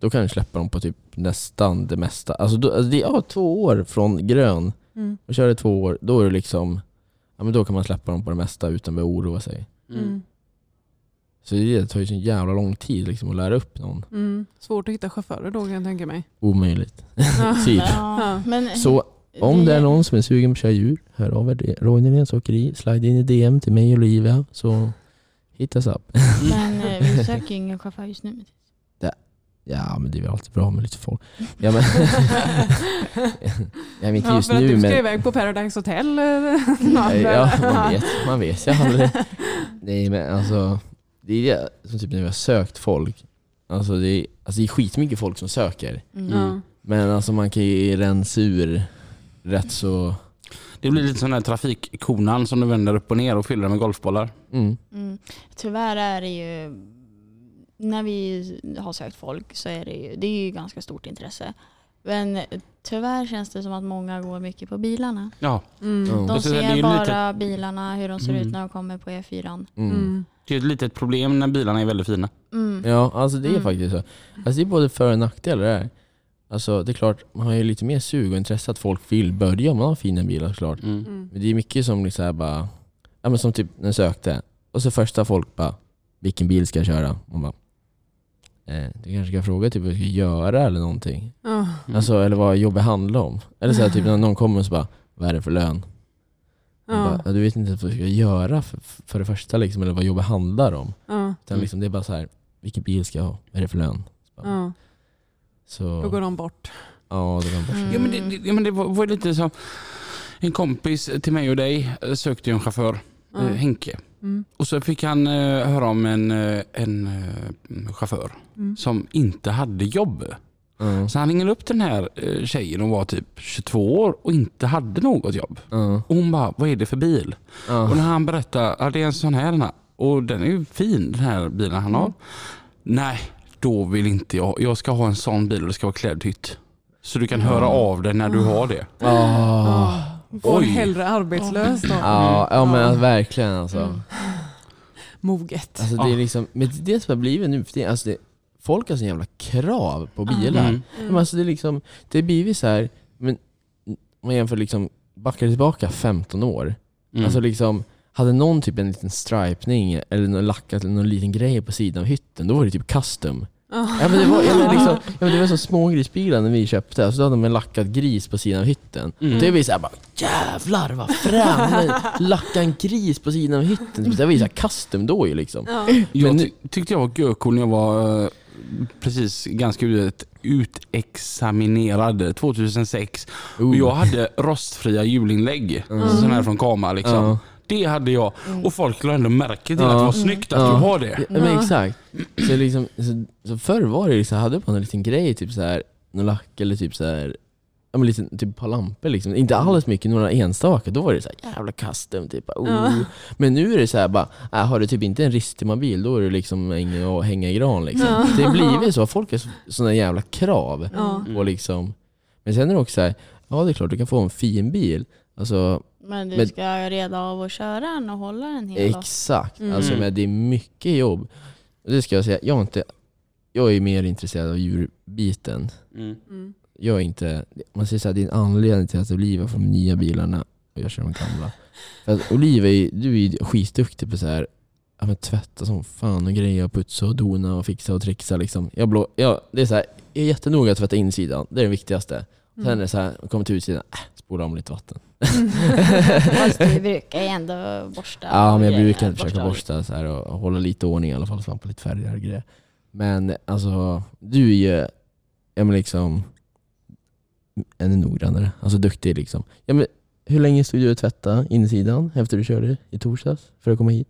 Då kan du släppa dem på typ nästan det mesta. Alltså, då, alltså det är ja, två år från grön. Mm. Och kör det två år, då är det liksom Ja men då kan man släppa dem på det mesta utan att oroa sig. Mm. Så det tar ju så jävla lång tid liksom att lära upp någon. Mm. Svårt att hitta chaufförer då kan jag tänka mig. Omöjligt. Ja. Typ. Ja, men Så om det är någon som är sugen på att köra djur, hör av er Roy Nyléns Åkeri. Slide in i DM till mig och Olivia så hittas upp. Men eh, vi söker ju ingen chaufför just nu. Ja men det är väl alltid bra med lite folk. Ja men, ja, men inte Ja, just för att nu du ska men... iväg på Paradise Hotel eh, Ja, man vet. Man vet ju aldrig. Nej men alltså, det är det som typ när vi har sökt folk. Alltså det är, alltså det är skitmycket folk som söker. Mm. Ja. Men alltså man kan ju rensa ur rätt så... Det blir lite sån här trafikkonan som du vänder upp och ner och fyller med golfbollar. Mm. Mm. Tyvärr är det ju, när vi har sökt folk så är det ju, det är ju ganska stort intresse. Men tyvärr känns det som att många går mycket på bilarna. Ja, Mm. De ser bara lite- bilarna, hur de ser Mm. ut när de kommer på E4. Mm. Mm. det är ett litet problem när bilarna är väldigt fina. Mm. Ja, alltså det är Mm. faktiskt så. Alltså det är både för och nackdelar det här. Alltså det är klart, man har ju lite mer sug och intresse att folk vill börja om man har fina bilar såklart. Mm. Mm. Men det är mycket som liksom här bara, ja men som typ när jag sökte, och så första folk bara, vilken bil ska jag köra? Man bara, eh, du kanske ska fråga typ vad du ska göra eller någonting. Mm. Alltså, eller vad jobbet handlar om. Eller så här, typ när någon kommer och så bara, vad är det för lön? Ja. Bara, du vet inte vad du ska göra för, för det första liksom, eller vad jobbet handlar om. Ja. Utan liksom, det är bara så här, vilken bil ska jag ha? Vad är det för lön? Så bara, Ja. Så, Då går de bort. ja, det var bara Mm. Ja men det, det, ja, men det var, var lite så, en kompis till mig och dig eh, sökte ju en chaufför, eh, Henke. Mm. Och så fick han eh, höra om en, en chaufför Mm. som inte hade jobb. Ja, Så han ringde upp den här eh, tjejen, hon var typ 22 år och inte hade något jobb. ja, Och hon bara, vad är det för bil? Och när han berättade, ja det är en sån här den här. Och den är ju fin den här bilen han har. Mm. Nej, då vill inte jag. Jag ska ha en sån bil och det ska vara klädhytt. Så du kan höra Mm. av dig när du har det. Ah. Går Oj. hellre arbetslös då. Ja, ja men alltså, verkligen alltså. Mm. Moget. alltså det är liksom, men det är det som har blivit nu för tiden, alltså det, folk har så jävla krav på bilar. Mm. Men alltså det är liksom, det har blivit så här, men om man jämför liksom, backar tillbaka 15 år. Mm. Alltså liksom, hade någon typ en liten stripning eller någon lackat eller någon liten grej på sidan av hytten, då var det typ custom. Ja. Ja men det var, ja, men liksom, ja, men det var så små grisbilar när vi köpte, så hade de en lackad gris på sidan av hytten. Mm. Det var såhär bara jävlar vad fränt! Lacka en gris på sidan av hytten. Det var ju såhär custom då ju liksom. Ja. Jag ty- tyckte jag var görcool när jag var eh, precis ganska ut, utexaminerad 2006. Och jag hade rostfria hjulinlägg, Mm. sådana här från Kama liksom. Ja. Det hade jag och folk lade ändå märke till Ja. att det var snyggt att Ja. du har det. Ja, men exakt. Så, liksom, så, så förr var det liksom, hade man en liten grej, typ så här, någon lack eller typ så här, ja men lite, typ ett par lampor liksom. Inte alls mycket, några enstaka. Då var det så här, jävla custom typ. Oh. Ja. Men nu är det så här bara, äh, har du typ inte en Ristima-bil då är det liksom ingen att hänga i gran liksom. Ja. Det har blivit så, folk har så- såna jävla krav. Ja. Och liksom, men sen är det också så här, ja det är klart du kan få en fin bil. Alltså Men du Men- ska reda av att köra den och hålla den hela. exakt, Mm. alltså men det är mycket jobb. Och Det ska jag säga, jag är, inte, jag är mer intresserad av djurbiten. Mm. Mm. Jag är inte, man säger så här, det är en anledning till att Oliva får de nya bilarna och jag kör de gamla. För att är, ju- du är ju skitduktig på så här, ja, men tvätta som fan och greja och putsa och dona och fixa och trixa liksom. Jag, blå, jag, det är så här, jag är jättenoga att tvätta insidan, det är det viktigaste. Sen är det så här, kommer till utsidan, äh, spola om lite vatten. Fast du brukar ju ändå borsta. Ja, men jag brukar försöka borsta. så här och hålla lite ordning i alla fall, svampa lite färger och grejer. Men alltså, du är ju, ja men liksom, ännu noggrannare. Alltså duktig liksom. Ja, men, hur länge stod du och tvättade insidan efter du körde i torsdags för att komma hit?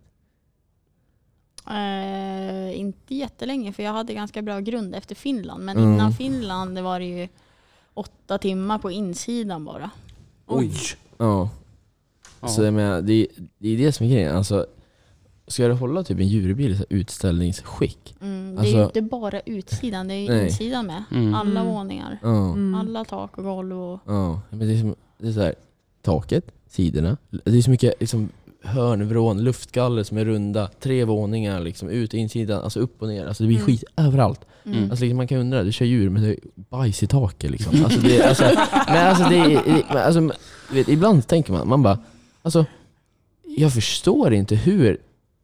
Eh, inte jättelänge för jag hade ganska bra grund efter Finland. Men Mm. innan Finland var det ju åtta timmar på insidan bara. Oj! Ja. Ja. Så jag menar, det, det är det som är grejen. Alltså, ska du hålla typ en djurbil i så här utställningsskick? Mm, det är Alltså- ju inte bara utsidan, det är ju Nej. insidan med. Mm. Alla Mm. våningar. Ja. Mm. Alla tak och golv och... Ja, men det är, som, det är så här, taket, sidorna. Det är så mycket liksom, hörnvrån, luftgaller som är runda, tre våningar, liksom, ut och insidan, alltså upp och ner. Alltså det blir Mm. skit överallt. Mm. Alltså, liksom, man kan undra, du kör djur men det är bajs i taket liksom. Alltså, det, alltså, nej, alltså, det, alltså, vet, ibland tänker man, man bara, alltså, jag förstår inte hur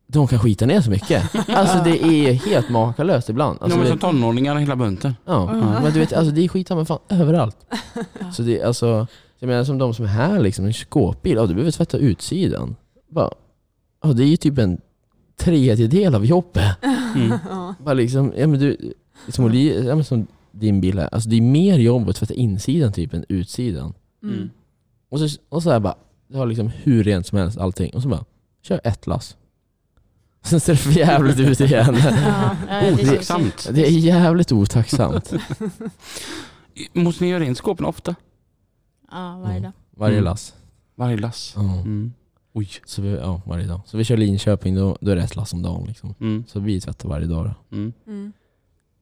de kan skita ner så mycket. Alltså det är helt makalöst ibland. Alltså, de är som tonåringar hela bunten. Ja, men du vet, alltså det är skit fan överallt. Så det är alltså, jag menar som de som är här liksom, en skåpbil, ja du behöver tvätta utsidan. Bara, ja det är ju typ en tredjedel av jobbet. Mm. Bara liksom, ja men du, som, Oli- ja, men som din bil här, alltså det är mer jobb att tvätta insidan typ än utsidan. Mm. Och så, och så här bara, det har liksom hur rent som helst allting. Och så bara, kör ett lass. Sen ser det för jävligt ut igen. Ja, det ser- Otacksamt. Det är jävligt otacksamt. Måste ni göra rent skåpen ofta? Ja, varje dag. Varje Mm. lass. Varje lass? Mm. Oj. Så vi, ja, varje dag. Så vi kör Linköping, då, då är det ett lass om dagen. Liksom. Mm. Så vi tvättar varje dag. Då. Mm. Mm.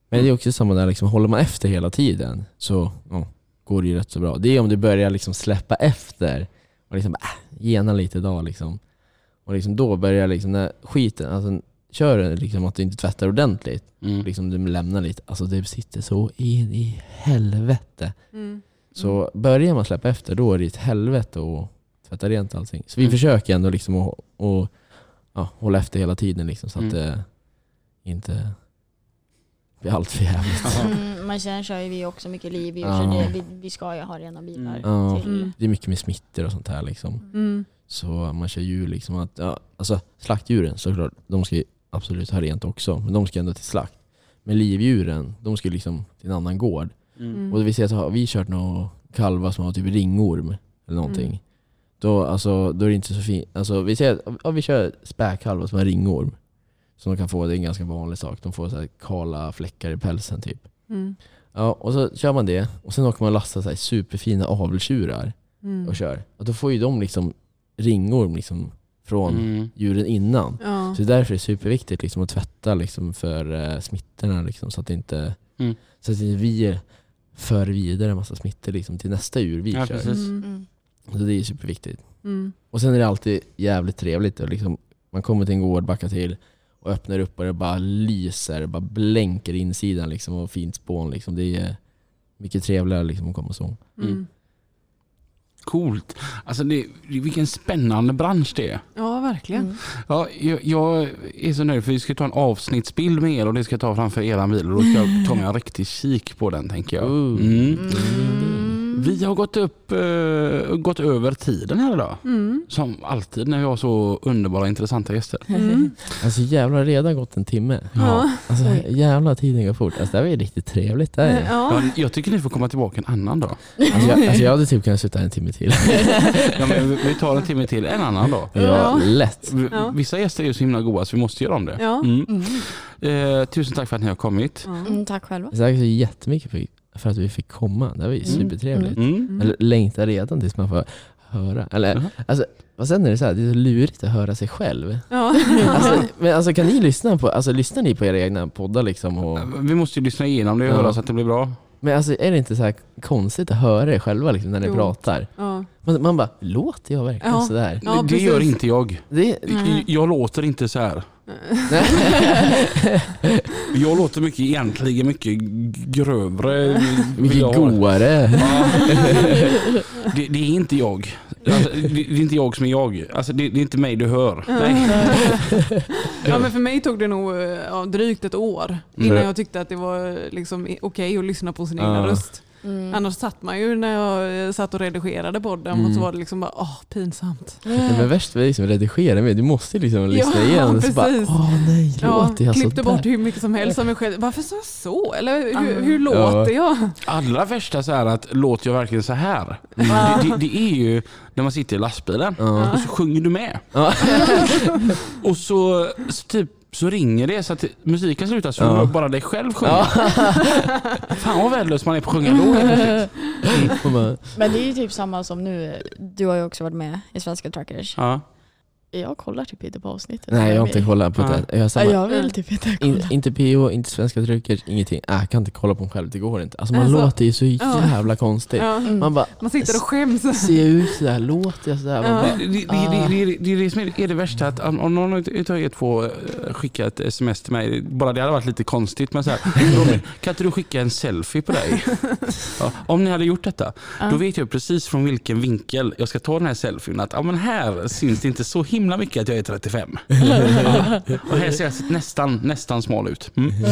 Men det är också samma där, liksom, håller man efter hela tiden så ja, går det ju rätt så bra. Det är om du börjar liksom släppa efter och liksom äh, gena lite idag liksom. Och liksom då börjar liksom när skiten, alltså kör du liksom att du inte tvättar ordentligt, Mm. liksom du lämnar lite, alltså det sitter så in i helvete. Mm. Så börjar man släppa efter då är det ett helvete att tvätta rent allting. Så vi Mm. försöker ändå liksom att att, ja, hålla efter hela tiden liksom, så att Mm. det inte blir allt för jävligt. Ja. Mm, men sen kör ju vi också mycket livdjur Ja. så det, vi, vi ska ju ha rena bilar. Mm. Ja. Till, Mm. Det är mycket med smittor och sånt här liksom. Mm. Så man kör djur liksom att, ja, alltså slaktdjuren såklart, de ska ju absolut ha rent också, men de ska ändå till slakt. Men livdjuren, de ska liksom till en annan gård. Mm. Och vi ser att har vi kört några kalvar som har typ ringorm eller någonting. Mm. Då, alltså, då är det inte så fint. Alltså, vi ser att ja, vi kör späkkalvar som har ringorm. Som de kan få, det är en ganska vanlig sak. De får så här kala fläckar i pälsen typ. Mm. Ja, och så kör man det och sen åker man och lastar så här superfina aveltjurar Mm. och kör. Och då får ju de liksom ringorm liksom från Mm. djuren innan. Ja. Så det är därför det superviktigt liksom att tvätta liksom för eh, smittorna liksom, så att inte, Mm. så att inte vi för vidare en massa smittor liksom, till nästa djur vi Ja, kör. precis. Mm. Mm. Så det är superviktigt. Mm. Och sen är det alltid jävligt trevligt. Och liksom, man kommer till en gård, backar till och öppnar upp och det bara lyser, bara blänker insidan liksom, och fint spån. Liksom. Det är mycket trevligare liksom, att komma så. Mm. Coolt. Alltså det, vilken spännande bransch det är. Ja, verkligen. Mm. Ja, jag, jag är så nöjd för vi ska ta en avsnittsbild med er och det ska jag ta framför eran bil och då ska jag ta mig en riktig kik på den tänker jag. Ooh. Mm. Mm. Vi har gått upp, eh, gått över tiden här idag. Mm. Som alltid när vi har så underbara intressanta gäster. Mm. Alltså jävlar, redan gått en timme. Ja. Alltså jävlar tiden går fort. Alltså, det här var ju riktigt trevligt. Det här. Ja. Ja, jag tycker ni får komma tillbaka en annan dag. Alltså, jag, alltså, jag hade typ kunnat sitta en timme till. Ja, men vi- vi tar en timme till en annan dag. Ja, Ja. lätt. V- Ja. Vissa gäster är ju så himla goda så vi måste göra om det. Ja. Mm. Mm. Eh, tusen tack för att ni har kommit. Mm, tack själva. Tack så jättemycket för, för att vi fick komma. Det var ju Mm. supertrevligt. Mm. Mm. Eller längtar redan tills man får höra. Eller, Jaha. alltså, och sen är det så här, det är så lurigt att höra sig själv. Ja. Alltså, men alltså kan ni lyssna på, alltså lyssnar ni på era egna poddar liksom? Och, Vi måste ju lyssna igenom det och Ja. höra så att det blir bra. Men alltså är det inte så här konstigt att höra er själva liksom, när ni Jo. pratar? Ja. Man, man bara, låter jag verkligen Ja. sådär? Ja, det, det gör inte jag. Det, Jag- Jag låter inte så här. Jag låter mycket egentligen mycket grövre. mycket det. Ja. Det, det är inte jag. Alltså, det, det är inte jag som är jag. Alltså, det, det är inte mig du hör. Nej. ja men för mig tog det nog eh, ja, drygt ett år innan Mm. jag tyckte att det var liksom okej att lyssna på sin Ja. egna röst. Mm. Annars satt man ju när jag eh, satt och redigerade podden och Mm. så var det liksom bara åh pinsamt. Nej, men värst var det liksom redigera med, du måste liksom lyssna Ja, igenom. Så bara, precis. åh nej, Ja, låter jag klippte sådär? bort hur mycket som helst av mig själv. Varför sa jag så? Eller hur, Mm. hur låter jag? Allra värsta så här att låter jag verkligen så här? Det, det, det är ju när man sitter i lastbilen Ja. och så sjunger du med. Ja. Och så, så typ så ringer det så att musiken slutar så Ja. bara dig själv sjunga. Ja. Fan vad värdelös man är på att sjunga då Men det är ju typ samma som nu. Du har ju också varit med i Svenska Truckers. Ja. Jag kollar typ inte på avsnittet. nej jag har inte kollat på Ja. det. Jag Ja, samma, jag vill typ inte kolla. In, inte PO, inte svenska trycker, ingenting. Äh, jag kan inte kolla på mig själv, det går inte. Alltså man Alltså, låter ju så ja. jävla konstigt. Ja. Mm. Man bara, Man sitter och skäms. ser jag ut sådär? Låter jag sådär? Ja. bara, Det, det, det, det, det, det är det som är, är det värsta att om någon utav er två eh, skickar ett sms till mig, bara det hade varit lite konstigt men så här, Robin, kan inte du skicka en selfie på dig? Ja, om ni hade gjort detta, Ja. då vet jag precis från vilken vinkel jag ska ta den här selfien. Att ja, men här syns det inte så himla mycket att jag är 35. Ja, och här ser jag nästan, nästan smal ut. Mm.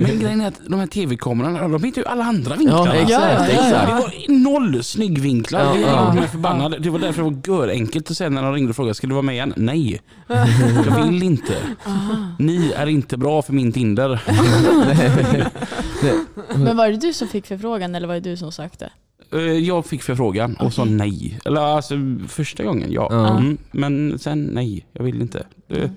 Men grejen är att de här tv-kamerorna, de hittar ju alla andra vinklar. ja exakt, ja. exakt. Det var noll snyggvinklar. Ja, det ja. mig förbannad. Det var därför det var gör enkelt att säga när de ringde och frågade ska du vara med igen? Nej, jag vill inte. Ni är inte bra för min Tinder. Men var det du som fick förfrågan eller var det du som sökte? Eh, Jag fick förfrågan och sa nej. Eller alltså första gången ja. Ja. Mm, men sen nej, jag vill inte. Det,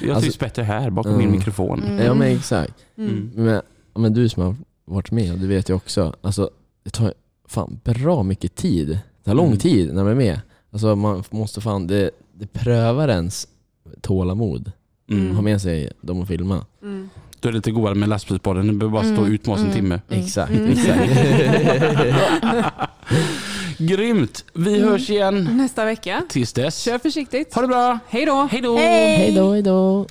jag Alltså- trivs bättre här bakom Mm. min mikrofon. Mm. Ja men exakt. Mm. Men, men du som har varit med, du vet ju också, alltså det tar fan bra mycket tid. Det tar lång Mm. tid när man är med. Alltså man måste fan, det, det prövar ens tålamod. Mm. Ha med sig dem och filma. Mm. Då är det lite godare med lastbilspodden. Ni behöver bara stå ut med oss en timme. Exakt, Mm. exakt. Grymt! Vi hörs igen Nästa vecka. tills dess. Kör försiktigt. Ha det bra! Hej då! Hej då! Hej då, hej då.